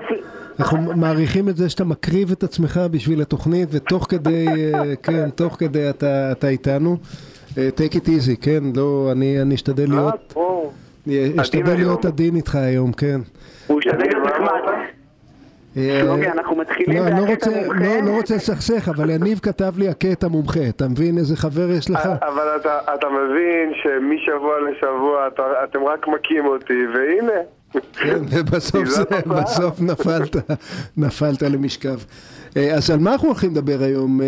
אנחנו מעריכים את זה שאתה מקריב את עצמך בשביל התוכנית, ותוך כדי, אה, כן, תוך כדי אתה אתה איתנו. אה, take it easy, כן, לא, אני אני אשתדל אה, להיות, אשתדל. להיות עדין איתך היום, כן. הוא השתדל להיות נחמד. שלומי, אנחנו מתחילים לא, אני לא בהקטע מומחה. לא, לא רוצה לסכסך, אבל יניב כתב לי הכה את המומחה, אתה מבין איזה חבר יש לך? אבל אתה, אתה מבין שמשבוע לשבוע אתם רק מכים אותי, והנה. כן, ובסוף זה. בסוף נפלת, נפלת למשכב. אה, אז על מה אנחנו הולכים לדבר היום? אה,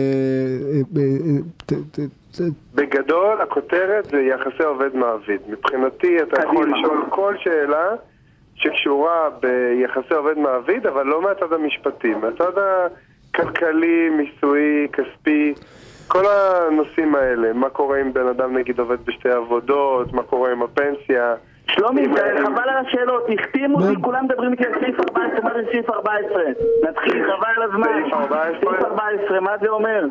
אה, בגדול, הכותרת זה יחסי עובד מעביד. מבחינתי, אתה יכול. לשאול כל שאלה שקשורה ביחסי עובד מעביד, אבל לא מהצד המשפטי, מהצד הכלכלי, מיסויי, כספי, כל הנושאים האלה. מה קורה אם בן אדם נגיד עובד בשתי עבודות, מה קורה עם הפנסיה. שלומי, חבל על השאלות, החתימו אותי? כולם מדברים איתי על סעיף 14, מה זה סעיף 14? נתחיל, חבל על הזמן. סעיף 14? סעיף 14, מה זה אומר?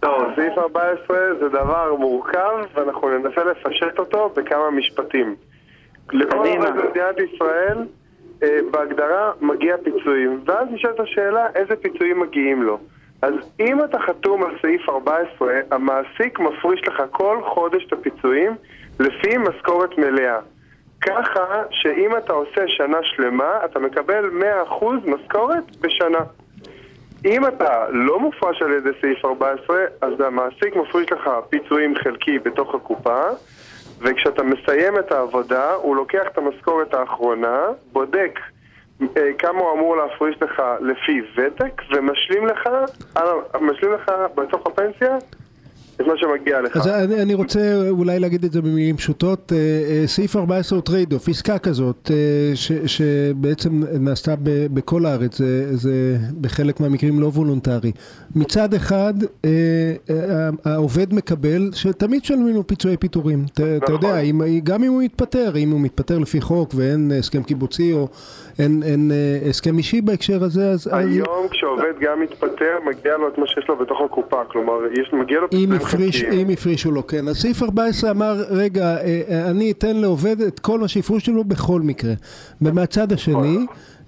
טוב, סעיף 14 זה דבר מורכב, ואנחנו ננסה לפשט אותו בכמה משפטים. לכל. עובד במדינת ישראל, אה, בהגדרה, מגיע פיצויים. ואז נשאלת השאלה, איזה פיצויים מגיעים לו. אז אם אתה חתום על סעיף 14, המעסיק מפריש לך כל חודש את הפיצויים לפי משכורת מלאה. ככה שאם אתה עושה שנה שלמה, אתה מקבל 100% משכורת בשנה. אם אתה לא מופרש על ידי סעיף 14, אז המעסיק מפריש לך פיצויים חלקי בתוך הקופה, וכשאתה מסיים את העבודה, הוא לוקח את המשכורת האחרונה, בודק אה, כמה הוא אמור להפריש לך לפי ותק, ומשלים לך, על- משלים לך בתוך הפנסיה את מה שמגיע לך. אז אני, אני רוצה אולי להגיד את זה במילים פשוטות. אה, אה, סעיף 14 הוא trade-off, עסקה כזאת, אה, ש, שבעצם נעשתה ב, בכל הארץ, זה, זה בחלק מהמקרים לא וולונטרי. מצד אחד, העובד מקבל, שתמיד משלמים לו פיצויי פיטורים. נכון. אתה יודע, אם, גם אם הוא מתפטר, אם הוא מתפטר לפי חוק ואין הסכם קיבוצי או אין, אין הסכם אישי בהקשר הזה, אז... היום אז... כשעובד גם מתפטר, מגיע לו את מה שיש לו בתוך הקופה, כלומר, יש, מגיע לו פיצויים הפריש, אם הפרישו לו, כן. אז סעיף 14 אמר, רגע, אה, אה, אני אתן לעובד את כל מה שהפרישו לו בכל מקרה. ומהצד השני,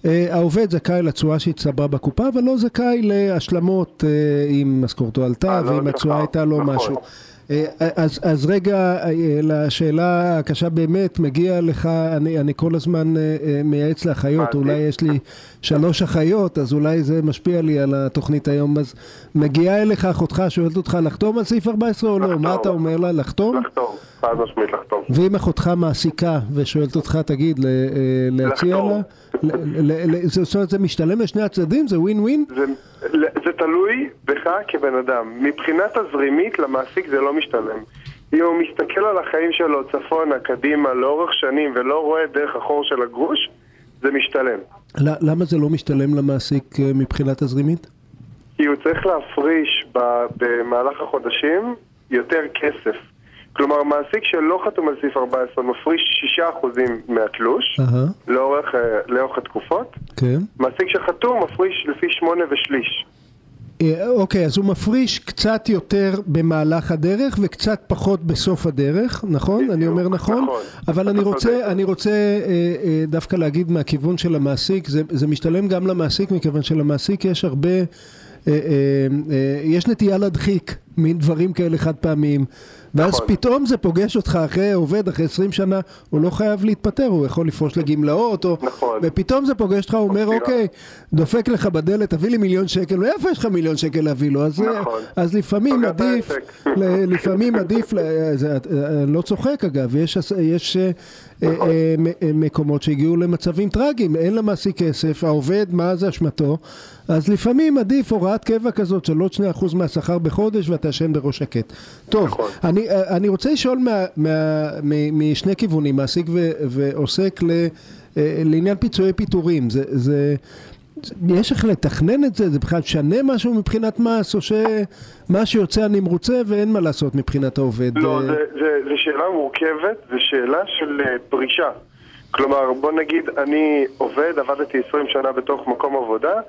אה, העובד זכאי לתשואה שהצטברה בקופה, אבל לא זכאי להשלמות אם משכורתו עלתה לא ואם התשואה הייתה לו נכון. משהו. אה, אז, אז רגע, אה, לשאלה הקשה באמת, מגיע לך, אני, אני כל הזמן אה, מייעץ לאחיות, אולי יש לי שלוש אחיות, אז אולי זה משפיע לי על התוכנית היום, אז מגיעה אליך אחותך, שואלת אותך לחתום על סעיף 14 או לא? מה אתה אומר לה? לחתום? לחתום, חד משמעית לחתום. ואם אחותך מעסיקה ושואלת אותך, תגיד, להציע לה? זאת אומרת, זה משתלם לשני הצדדים? זה ווין ווין? זה תלוי בך כבן אדם. מבחינה תזרימית למעסיק זה לא משתלם. אם הוא מסתכל על החיים שלו צפונה, קדימה, לאורך שנים ולא רואה דרך החור של הגרוש, זה משתלם. למה זה לא משתלם למעסיק אה, מבחינה תזרימית? כי הוא צריך להפריש במהלך החודשים יותר כסף. כלומר, מעסיק שלא חתום על סעיף 14 מפריש 6% מהתלוש uh-huh. לאורך, אה, לאורך התקופות. כן. מעסיק שחתום מפריש לפי 8 ושליש. אה, אוקיי, אז הוא מפריש קצת יותר במהלך הדרך וקצת פחות בסוף הדרך, נכון? אני אומר נכון? נכון. אבל אני רוצה, אני רוצה אה, אה, דווקא להגיד מהכיוון של המעסיק, זה, זה משתלם גם למעסיק, מכיוון שלמעסיק יש הרבה... אה, אה, אה, יש נטייה להדחיק מין דברים כאלה חד פעמיים ואז נכון. פתאום זה פוגש אותך אחרי עובד, אחרי 20 שנה, הוא לא חייב להתפטר, הוא יכול לפרוש לגמלאות, או... נכון. ופתאום זה פוגש אותך, הוא אומר, אוקיי, דופק לך בדלת, תביא לי מיליון שקל, מאיפה יש לך מיליון שקל להביא לו? אז, נכון. אז לפעמים עדיף, לפעמים עדיף, אני לא צוחק אגב, יש, יש נכון. מקומות שהגיעו למצבים טרגיים, אין למעסיק כסף, העובד, מה זה אשמתו? אז לפעמים עדיף הוראת קבע כזאת של עוד 2% מהשכר בחודש ואתה ישן בראש שקט. טוב, נכון. אני, אני רוצה לשאול מה, מה, משני כיוונים, מעסיק ו, ועוסק ל, לעניין פיצויי פיטורים. זה, זה, יש איך לתכנן את זה? זה בכלל משנה משהו מבחינת מס, או שמה שיוצא אני מרוצה ואין מה לעשות מבחינת העובד? לא, זו שאלה מורכבת, זו שאלה של אה, פרישה. כלומר, בוא נגיד, אני עובד, עבדתי 20 שנה בתוך מקום עבודה,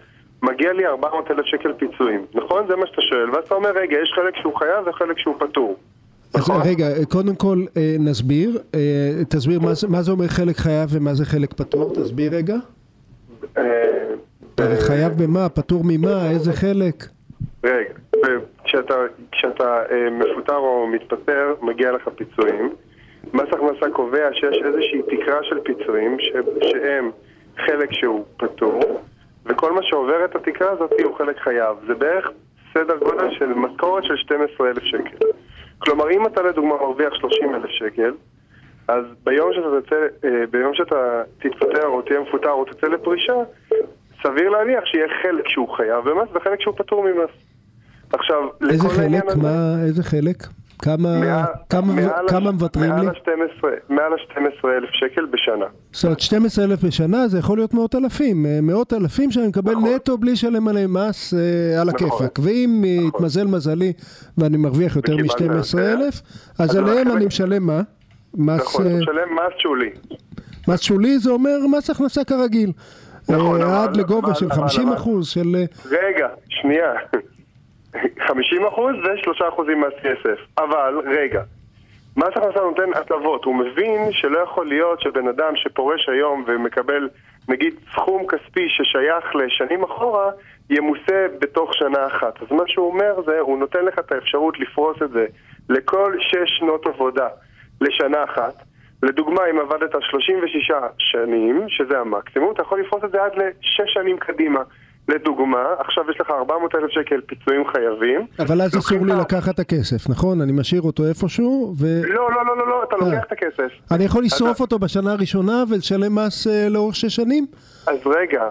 מגיע לי 400 אלף שקל פיצויים, נכון? זה מה שאתה שואל, ואז אתה אומר, רגע, יש חלק שהוא חייב וחלק שהוא פטור. אז נכון? רגע, קודם כל אה, נסביר, אה, תסביר מה, מה זה אומר חלק חייב ומה זה חלק פטור, תסביר רגע. אה, חייב במה? פטור ממה? איזה חלק? רגע, כשאתה, כשאתה מפוטר או מתפטר, מגיע לך פיצויים. מס הכנסה קובע שיש איזושהי תקרה של פיצויים שהם חלק שהוא פטור וכל מה שעובר את התקרה הזאת הוא חלק חייב. זה בערך סדר גודל של משכורת של 12,000 שקל. כלומר, אם אתה לדוגמה מרוויח 30,000 שקל, אז ביום שאתה תצא, אה, ביום שאתה תתפטר או תהיה מפוטר או תצא לפרישה, סביר להניח שיהיה חלק שהוא חייב במס וחלק שהוא פטור ממס. עכשיו, איזה חלק? מה, איזה חלק? כמה, מעל, כמה, מעל כמה מוותרים מעל לי? 12, מעל ה-12 אלף שקל בשנה. זאת אומרת 12 אלף בשנה זה יכול להיות מאות אלפים, אה, מאות אלפים שאני מקבל נכון. נטו בלי לשלם עליהם מס אה, על נכון. הכיפאק. ואם נכון. יתמזל מזלי ואני מרוויח יותר מ-12 אלף, אז, אז עליהם אני משלם מה? מס, נכון, אתה משלם מס שולי. מס שולי זה אומר מס הכנסה כרגיל. נכון, עד לגובה של 50 אחוז של... רגע, שנייה. 50 אחוז ו-3 אחוזים מס כסף. אבל, רגע, מס הכנסה נותן הטבות, הוא מבין שלא יכול להיות שבן אדם שפורש היום ומקבל נגיד סכום כספי ששייך לשנים אחורה, ימוסה בתוך שנה אחת. אז מה שהוא אומר זה, הוא נותן לך את האפשרות לפרוס את זה לכל שש שנות עבודה לשנה אחת. לדוגמה, אם עבדת 36 שנים, שזה המקסימום, אתה יכול לפרוס את זה עד לשש שנים קדימה. לדוגמה, עכשיו יש לך 400 אלף שקל פיצויים חייבים. אבל אז אסור לי לקחת את הכסף, נכון? אני משאיר אותו איפשהו ו... לא, לא, לא, לא, לא אתה לוקח את הכסף. אני יכול לשרוף אותו בשנה הראשונה ולשלם מס אה, לאורך שש שנים? אז רגע,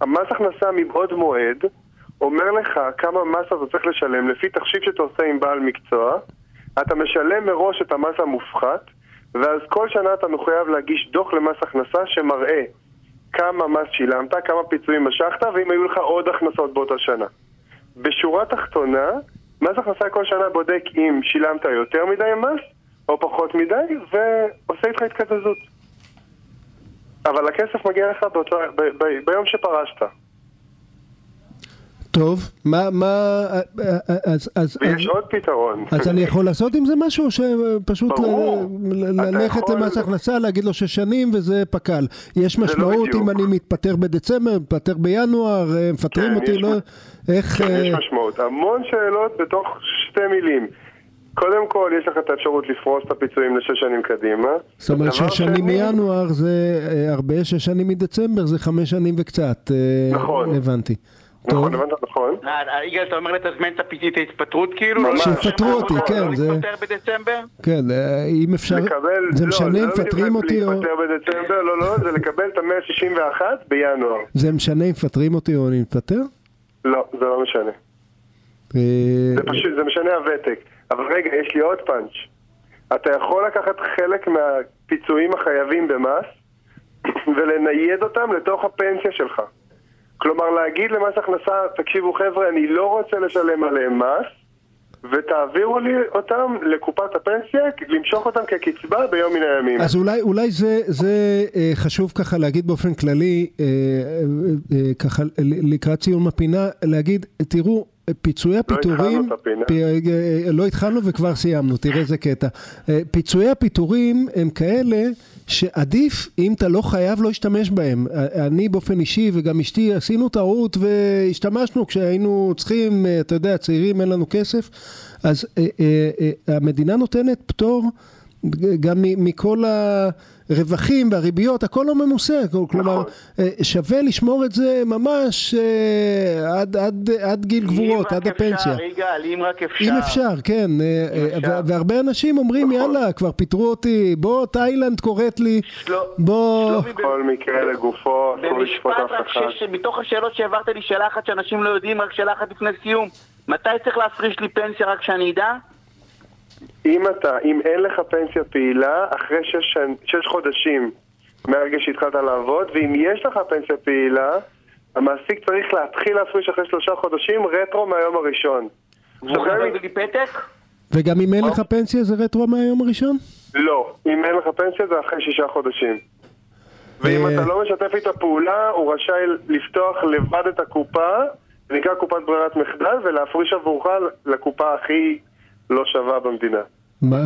המס הכנסה מבעוד מועד אומר לך כמה מס אתה צריך לשלם לפי תחשיב שאתה עושה עם בעל מקצוע, אתה משלם מראש את המס המופחת, ואז כל שנה אתה מחויב להגיש דוח למס הכנסה שמראה כמה מס שילמת, כמה פיצויים משכת, ואם היו לך עוד הכנסות באותה שנה. בשורה תחתונה, מס הכנסה כל שנה בודק אם שילמת יותר מדי מס או פחות מדי, ועושה איתך התקזזות. אבל הכסף מגיע לך באותו, ב, ב, ביום שפרשת. טוב, מה, מה, אז, אז, ויש עוד פתרון. אז אני יכול לעשות עם זה משהו, או שפשוט ללכת למס הכנסה, להגיד לו שש שנים וזה פק"ל. יש לא משמעות. אם אני מתפטר בדצמבר, מתפטר בינואר, אה, מפטרים כן, אותי, לא... איך... כן, אה, יש משמעות. המון שאלות בתוך שתי מילים. קודם כל, יש לך את האפשרות לפרוס את הפיצויים לשש שנים קדימה. זאת אומרת שש שנים שני- מינואר זה אה, הרבה, שש שנים מדצמבר זה חמש שנים וקצת. אה, נכון. הבנתי. טוב. נכון, הבנת נכון? אה, יגאל, אתה אומר לתזמן את ההתפטרות כאילו? שיפטרו אותי, כן, זה- להתפטר בדצמבר? כן, אה, אם אפשר, לקבל, זה לא, משנה אם לא מפטרים אותי או... להתפטר בדצמבר, לא, לא, זה לקבל את המאה ה-61 בינואר. זה משנה אם מפטרים אותי או אני מתפטר? לא, זה לא משנה. אה, זה פשוט, זה משנה הוותק. אבל רגע, יש לי עוד פאנץ'. אתה יכול לקחת חלק מהפיצויים החייבים במס ולנייד אותם לתוך הפנסיה שלך. כלומר, להגיד למס הכנסה, תקשיבו חבר'ה, אני לא רוצה לשלם עליהם מס, ותעבירו לי אותם לקופת הפנסיה, למשוך אותם כקצבה ביום מן הימים. אז אולי, אולי זה, זה אה, חשוב ככה להגיד באופן כללי, אה, אה, אה, ככה לקראת סיום הפינה, להגיד, תראו, פיצויי הפיטורים, התחלנו את הפינה. פ, אה, לא התחלנו וכבר סיימנו, תראה איזה קטע. אה, פיצויי הפיטורים הם כאלה שעדיף, אם אתה לא חייב, לא להשתמש בהם. אה, אני באופן אישי וגם אשתי עשינו טעות והשתמשנו כשהיינו צריכים, אתה יודע, צעירים, אין לנו כסף, אז המדינה נותנת פטור. גם מ- מכל הרווחים והריביות, הכל לא ממוסה, כלומר נכון. אה, שווה לשמור את זה ממש אה, עד, עד, עד גיל גבורות, עד הפנסיה. אם רק אפשר, יגאל, אם רק אפשר. אם אפשר, כן, אה, אה, אפשר. ו- והרבה אנשים אומרים נכון. יאללה, כבר פיטרו אותי, בוא תאילנד קוראת לי, בוא, שלומי, כל מקרה לגופו, אסור לשפוט במשפט אף רק, אחד. שש- מתוך השאלות שהעברת לי, שאלה אחת שאנשים לא יודעים, רק שאלה אחת לפני סיום. מתי צריך להפריש לי פנסיה רק שאני אדע? אם אתה, אם אין לך פנסיה פעילה, אחרי שש, שש חודשים מהרגע שהתחלת לעבוד, ואם יש לך פנסיה פעילה, המעסיק צריך להתחיל להפריש אחרי שלושה חודשים רטרו מהיום הראשון. והוא גם חייב לי פתק? וגם אם אין לך פנסיה זה רטרו מהיום הראשון? לא, אם אין לך פנסיה זה אחרי שישה חודשים. ואם. אתה לא משתף איתה פעולה, הוא רשאי לפתוח לבד את הקופה, זה נקרא קופת ברירת מחדל, ולהפריש עבורך לקופה הכי לא שווה במדינה. מה,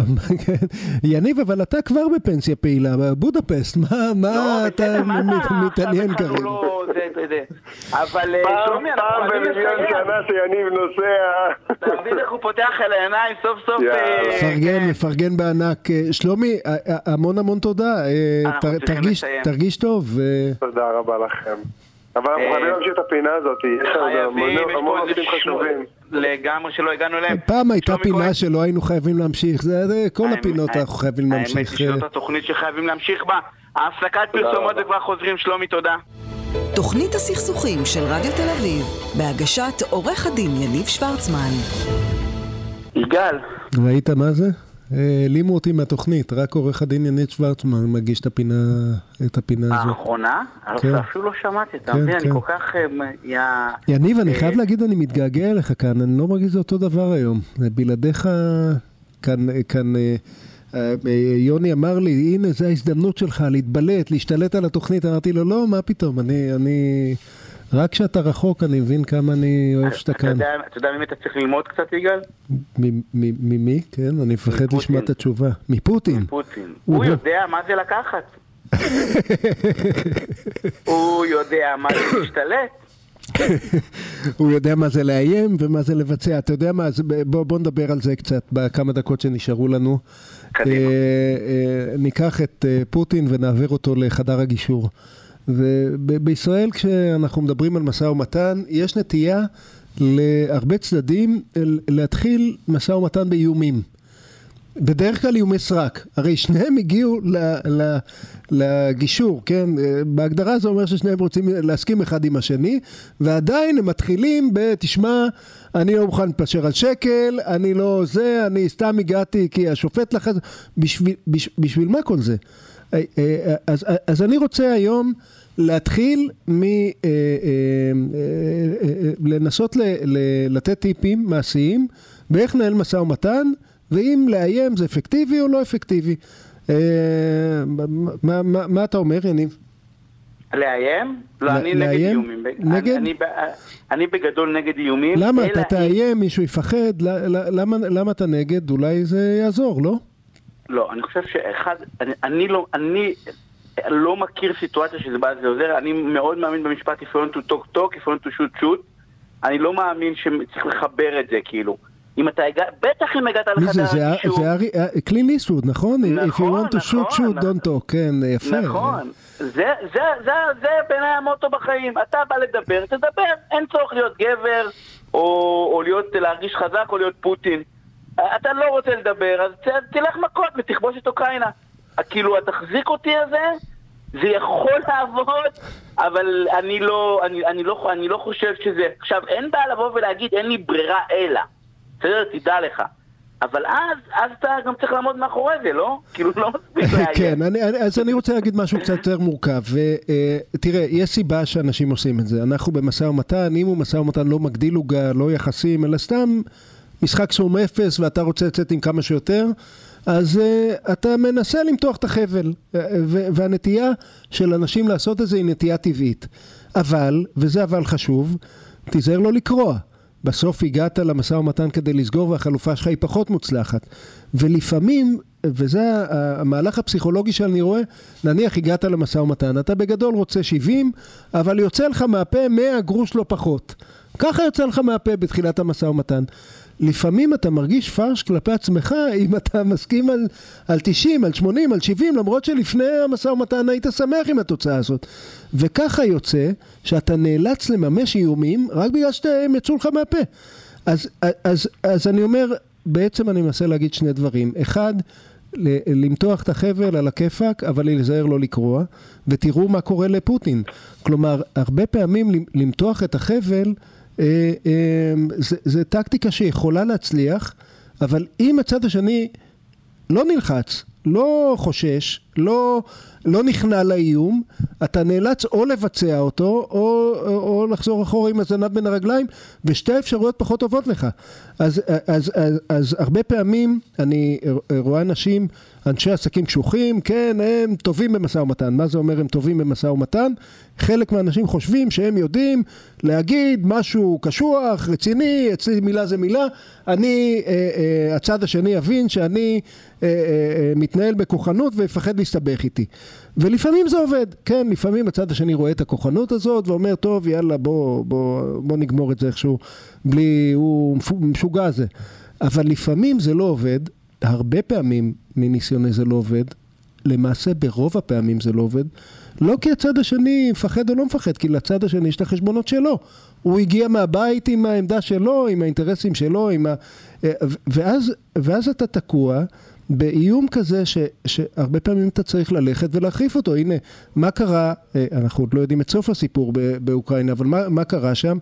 כן. יניב, אבל אתה כבר בפנסיה פעילה, בבודפסט, מה, מה לא, אתה מה אתה מתעניין כרגע? לא- זה- זה- זה. אבל אה, פעם, שלומי, אנחנו פעם חייבים במיליון לסיים. שנה שיניב נוסע. אתה מבין איך הוא פותח אל העיניים סוף סוף? יאללה. אה, מפרגן, כן. מפרגן בענק. אה, שלומי, אה, אה, המון המון תודה. אה, תרגיש- טוב. אה, תודה רבה לכם. אבל אנחנו אה, חייבים להמשיך את הפינה הזאת, יש לנו המון נושאים חשובים. לגמרי שלא הגענו אליהם. פעם הייתה. פינה שלא היינו חייבים להמשיך, זה זה כל האמת- הפינות האמת- אנחנו חייבים האמת להמשיך. היא שזאת אה, התוכנית שחייבים להמשיך בה. הפסקת פרסומות. וכבר חוזרים. שלומי, תודה. תוכנית הסכסוכים של רדיו תל אביב, בהגשת עורך הדין יניב שוורצמן. יגאל, ראית מה זה? העלימו אותי מהתוכנית, רק עורך הדין ינית שוורצמן מגיש את הפינה, את הפינה הזו. האחרונה? כן. אפילו לא שמעתי, אתה כן, מבין? אני כן. כל כך... אה. יניב, אני אה, חייב להגיד, אני מתגעגע אליך כאן, אני לא מרגיש אותו דבר היום. בלעדיך, כאן, כאן אה, יוני אמר לי, הנה, זו ההזדמנות שלך להתבלט, להשתלט על התוכנית. אמרתי לו, לא, מה פתאום, אני, אני... רק כשאתה רחוק אני מבין כמה אני אוהב שאתה אתה כאן. אתה יודע ממי אתה צריך ללמוד קצת, יגאל? ממי? כן, אני מפחד מפוטין. לשמוע את התשובה. מפוטין. פוטין. הוא- הוא יודע מה זה לקחת. הוא יודע מה זה להשתלט. הוא יודע מה זה לאיים ומה זה לבצע. אתה יודע מה, בוא, בוא נדבר על זה קצת בכמה דקות שנשארו לנו. קדימה. אה, אה, ניקח את אה, פוטין ונעביר אותו לחדר הגישור. ובישראל כשאנחנו מדברים על משא ומתן, יש נטייה להרבה צדדים להתחיל משא ומתן באיומים. בדרך כלל איומי סרק, הרי שניהם הגיעו ל, ל, לגישור, כן? בהגדרה זה אומר ששניהם רוצים להסכים אחד עם השני, ועדיין הם מתחילים ב, תשמע, אני לא מוכן להתפשר על שקל, אני לא זה, אני סתם הגעתי כי השופט לחץ, בשביל, בשביל, בשביל מה כל זה? אז, אז אני רוצה היום להתחיל מ... לנסות ל, ל, לתת טיפים מעשיים באיך לנהל משא ומתן ואם לאיים זה אפקטיבי או לא אפקטיבי. אה, מה, מה, מה אתה אומר, יניב? לאיים? לא, אני נגד איומים. נגד? אני, אני, אני בגדול נגד איומים. למה? אתה תאיים, מישהו יפחד, למה, למה אתה נגד? אולי זה יעזור, לא? לא, אני חושב שאחד, אני, אני לא, אני לא מכיר סיטואציה שזה בא לזה עוזר, אני מאוד מאמין במשפט if you want to talk talk, if you want to shoot shoot, אני לא מאמין שצריך לחבר את זה, כאילו. אם אתה הגעת, בטח אם הגעת לחדר הקישור. זה ארי, קלין איסווד, נכון? נכון, If you want to shoot, shoot, don't talk, כן, יפה. נכון. זה, זה, זה, זה בעיניי המוטו בחיים. אתה בא לדבר, תדבר. אין צורך להיות גבר, או, או להיות, להרגיש חזק, או להיות פוטין. אתה לא רוצה לדבר, אז תלך מכות ותכבוש את אוקראינה. כאילו, התחזיק אותי הזה, זה יכול לעבוד, אבל אני לא, אני, אני, לא, אני לא חושב שזה... עכשיו, אין בעיה לבוא ולהגיד, אין לי ברירה אלא. בסדר? תדע לך. אבל אז, אז אתה גם צריך לעמוד מאחורי זה, לא? כאילו לא מספיק לאיים. כן, אני, אז אני רוצה להגיד משהו קצת יותר מורכב. ותראה, אה, יש סיבה שאנשים עושים את זה. אנחנו במשא ומתן, אם הוא משא ומתן לא מגדיל עוגה, לא יחסים, אלא סתם משחק סכום אפס ואתה רוצה לצאת עם כמה שיותר, אז uh, אתה מנסה למתוח את החבל. והנטייה של אנשים לעשות את זה היא נטייה טבעית. אבל, וזה אבל חשוב, תיזהר לא לקרוע. בסוף הגעת למשא ומתן כדי לסגור והחלופה שלך היא פחות מוצלחת. ולפעמים, וזה המהלך הפסיכולוגי שאני רואה, נניח הגעת למשא ומתן, אתה בגדול רוצה 70, אבל יוצא לך מהפה 100 גרוש לא פחות. ככה יוצא לך מהפה בתחילת המשא ומתן. לפעמים אתה מרגיש פרש כלפי עצמך אם אתה מסכים על, על 90, על 80, על 70, למרות שלפני המשא ומתן היית שמח עם התוצאה הזאת. וככה יוצא שאתה נאלץ לממש איומים רק בגלל שהם יצאו לך מהפה. אז, אז, אז אני אומר, בעצם אני מנסה להגיד שני דברים. אחד, למתוח את החבל על הכיפאק, אבל להיזהר לא לקרוע, ותראו מה קורה לפוטין. כלומר, הרבה פעמים למתוח את החבל אה, אה, זה, טקטיקה שיכולה להצליח, אבל אם הצד השני לא נלחץ, לא חושש, לא, לא נכנע לאיום, אתה נאלץ או לבצע אותו, או, או, או לחזור אחורה עם הזנב בין הרגליים, ושתי האפשרויות פחות טובות לך. אז, אז, אז, אז הרבה פעמים אני רואה אנשים, אנשי עסקים קשוחים, כן, הם טובים במשא ומתן. מה זה אומר הם טובים במשא ומתן? חלק מהאנשים חושבים שהם יודעים להגיד משהו קשוח, רציני, אצלי מילה זה מילה, אני, אה, אה, הצד השני יבין שאני אה, מתנהל בכוחנות ויפחד להסתבך איתי. ולפעמים זה עובד, כן, לפעמים הצד השני רואה את הכוחנות הזאת ואומר, טוב, יאללה, בוא, בוא, בוא נגמור את זה איכשהו, בלי, הוא משוגע זה. אבל לפעמים זה לא עובד, הרבה פעמים מניסיוני זה לא עובד, למעשה ברוב הפעמים זה לא עובד, לא כי הצד השני מפחד או לא מפחד, כי לצד השני יש את החשבונות שלו. הוא הגיע מהבית עם העמדה שלו, עם האינטרסים שלו, עם ה... אה, ואז, ואז אתה תקוע באיום כזה ש, שהרבה פעמים אתה צריך ללכת ולהחריף אותו. הנה, מה קרה, אה, אנחנו עוד לא יודעים את סוף הסיפור באוקראינה, אבל מה, מה קרה שם?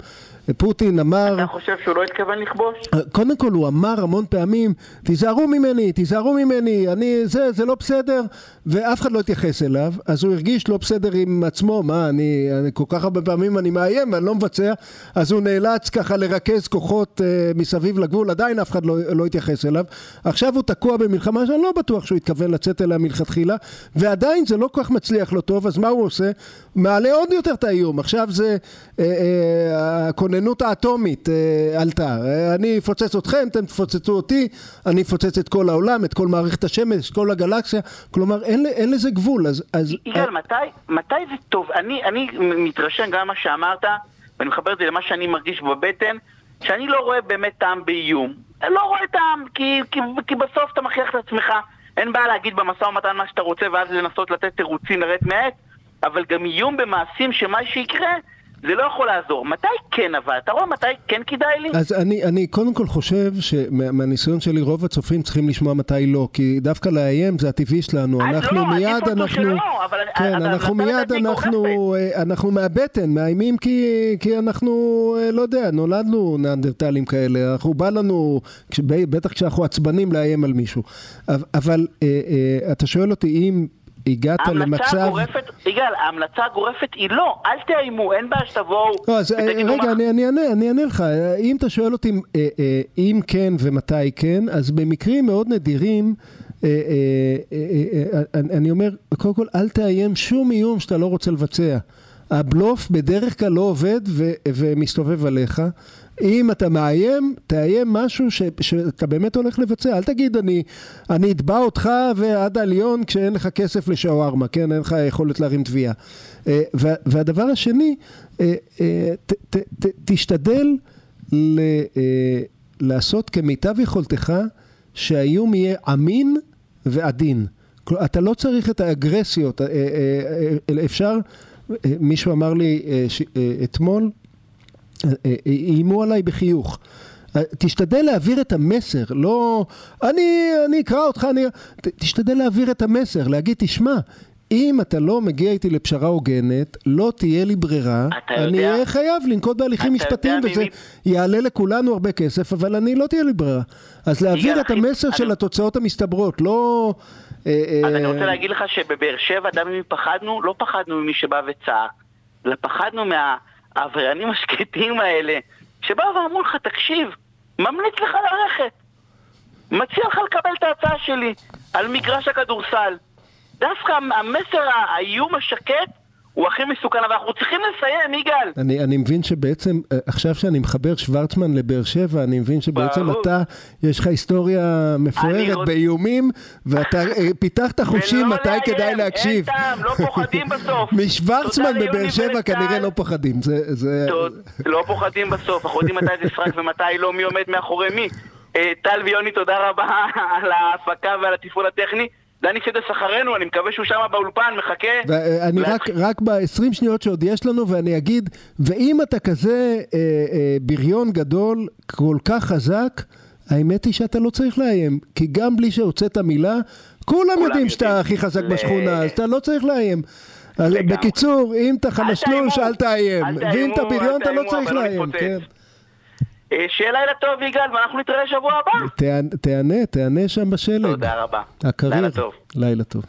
פוטין אמר... אתה חושב שהוא לא התכוון לכבוש? קודם כל הוא אמר המון פעמים, תיזהרו ממני, תיזהרו ממני, אני, זה, זה לא בסדר, ואף אחד לא התייחס אליו, אז הוא הרגיש לא בסדר עם עצמו, מה, אני, אני כל כך הרבה פעמים אני מאיים ואני לא מבצע, אז הוא נאלץ ככה לרכז כוחות uh, מסביב לגבול, עדיין אף אחד לא, לא התייחס אליו. עכשיו הוא תקוע במלחמה שאני לא בטוח שהוא התכוון לצאת אליה מלכתחילה, ועדיין זה לא כל כך מצליח לו טוב, אז מה הוא עושה? מעלה עוד יותר את האיום, עכשיו זה... Uh, uh, הכוננות האטומית אה, עלתה. אה, אני אפוצץ אתכם, אתם תפוצצו אותי, אני אפוצץ את כל העולם, את כל מערכת השמש, את כל הגלקסיה. כלומר, אין, אין לזה גבול. אז... אז יגאל, מתי, מתי זה טוב? אני, אני מתרשם גם מה שאמרת, ואני מחבר את זה למה שאני מרגיש בבטן, שאני לא רואה באמת טעם באיום. אני לא רואה טעם, כי, כי, כי בסוף אתה מכריח את עצמך. אין בעיה להגיד במשא ומתן מה שאתה רוצה ואז לנסות לתת תירוצים לרדת מעט, אבל גם איום במעשים שמה שיקרה זה לא יכול לעזור. מתי כן אבל? אתה רואה מתי כן כדאי לי? אז אני, אני קודם כל חושב שמהניסיון שלי רוב הצופים צריכים לשמוע מתי לא, כי דווקא לאיים זה הטבעי שלנו, אז אנחנו לא, מיד, אנחנו, שלא, אבל- כן, אבל אנחנו אתה מיד, אנחנו, אה, אנחנו מהבטן, מאיימים כי, כי אנחנו, אה, לא יודע, נולדנו ניאנדרטלים כאלה, אנחנו בא לנו, בטח כשאנחנו עצבנים לאיים על מישהו, אבל, אה, אה, אתה שואל אותי אם הגעת למצב... הגורפת, יגאל, ההמלצה הגורפת היא לא, אל תאיימו, אין בעיה שתבואו לא, אז אה, רגע, מה- אני, אני, אענה, אני אענה לך. אם אתה שואל אותי אה, אה, אם כן ומתי כן, אז במקרים מאוד נדירים, אני אני אומר, קודם כל, אל תאיים שום איום שאתה לא רוצה לבצע. הבלוף בדרך כלל לא עובד ו- ומסתובב עליך. אם אתה מאיים, תאיים משהו ש- שאתה באמת הולך לבצע. אל תגיד, אני, אני אתבע אותך ועד העליון כשאין לך כסף לשווארמה, כן? אין לך יכולת להרים תביעה. אה, וה- והדבר השני, אה, אה, ת- ת- ת- תשתדל ל- לעשות כמיטב יכולתך שהאיום יהיה אמין ועדין. אתה לא צריך את האגרסיות, אפשר, מישהו אמר לי אתמול, איימו עליי בחיוך. אה, תשתדל להעביר את המסר, לא... אני, אני אקרא אותך, אני... ת- תשתדל להעביר את המסר, להגיד, תשמע, אם אתה לא מגיע איתי לפשרה הוגנת, לא תהיה לי ברירה, אני יודע- אהיה חייב לנקוט בהליכים משפטיים, וזה ממי- יעלה לכולנו הרבה כסף, אבל אני לא תהיה לי ברירה. אז להעביר את המסר אני- של התוצאות המסתברות, לא... אה, אז אני אה, רוצה להגיד לך שבבאר שבע, יודע ממי פחדנו? לא פחדנו ממי שבא וצעק, אלא פחדנו מהעבריינים השקטים האלה, שבאו ואמרו לך, תקשיב, ממליץ לך ללכת. מציע לך לקבל את ההצעה שלי על מגרש הכדורסל. דווקא המסר, האיום השקט, הוא הכי מסוכן, אבל אנחנו צריכים לסיים, יגאל. אני, אני מבין שבעצם, אה, עכשיו שאני מחבר שוורצמן לבאר שבע, אני מבין שבעצם ברור. אתה, יש לך היסטוריה מפוארת רוצ- באיומים, ואתה אה, פיתחת חושים מתי לאיים, כדאי להקשיב. אין טעם, לא פוחדים בסוף. משוורצמן בבאר שבע ולצה"ל. כנראה לא פוחדים, זה... זה... לא פוחדים בסוף, אנחנו יודעים מתי זה סרק ומתי לא, מי עומד מאחורי מי. אה, טל ויוני, תודה רבה על ההפקה ועל התפעול הטכני. דני סדס אחרינו, אני מקווה שהוא שם באולפן, מחכה. ואני רק, רק ב-20 שניות שעוד יש לנו, ואני אגיד, ואם אתה כזה אה, אה, בריון גדול, כל כך חזק, האמת היא שאתה לא צריך לאיים, כי גם בלי שהוצאת מילה, כולם יודעים יודעים. שאתה הכי חזק ל- בשכונה, אז אתה לא צריך לאיים. אז. בקיצור, אם אתה חלשלוש. אל תאיים, ואם אתה בריון, אתה לא צריך לא לאיים. כן. אה, שיהיה לילה טוב, יגאל, ואנחנו נתראה שבוע הבא. תענה, תענה שם בשלג. תודה רבה. הקריר. לילה טוב. לילה טוב.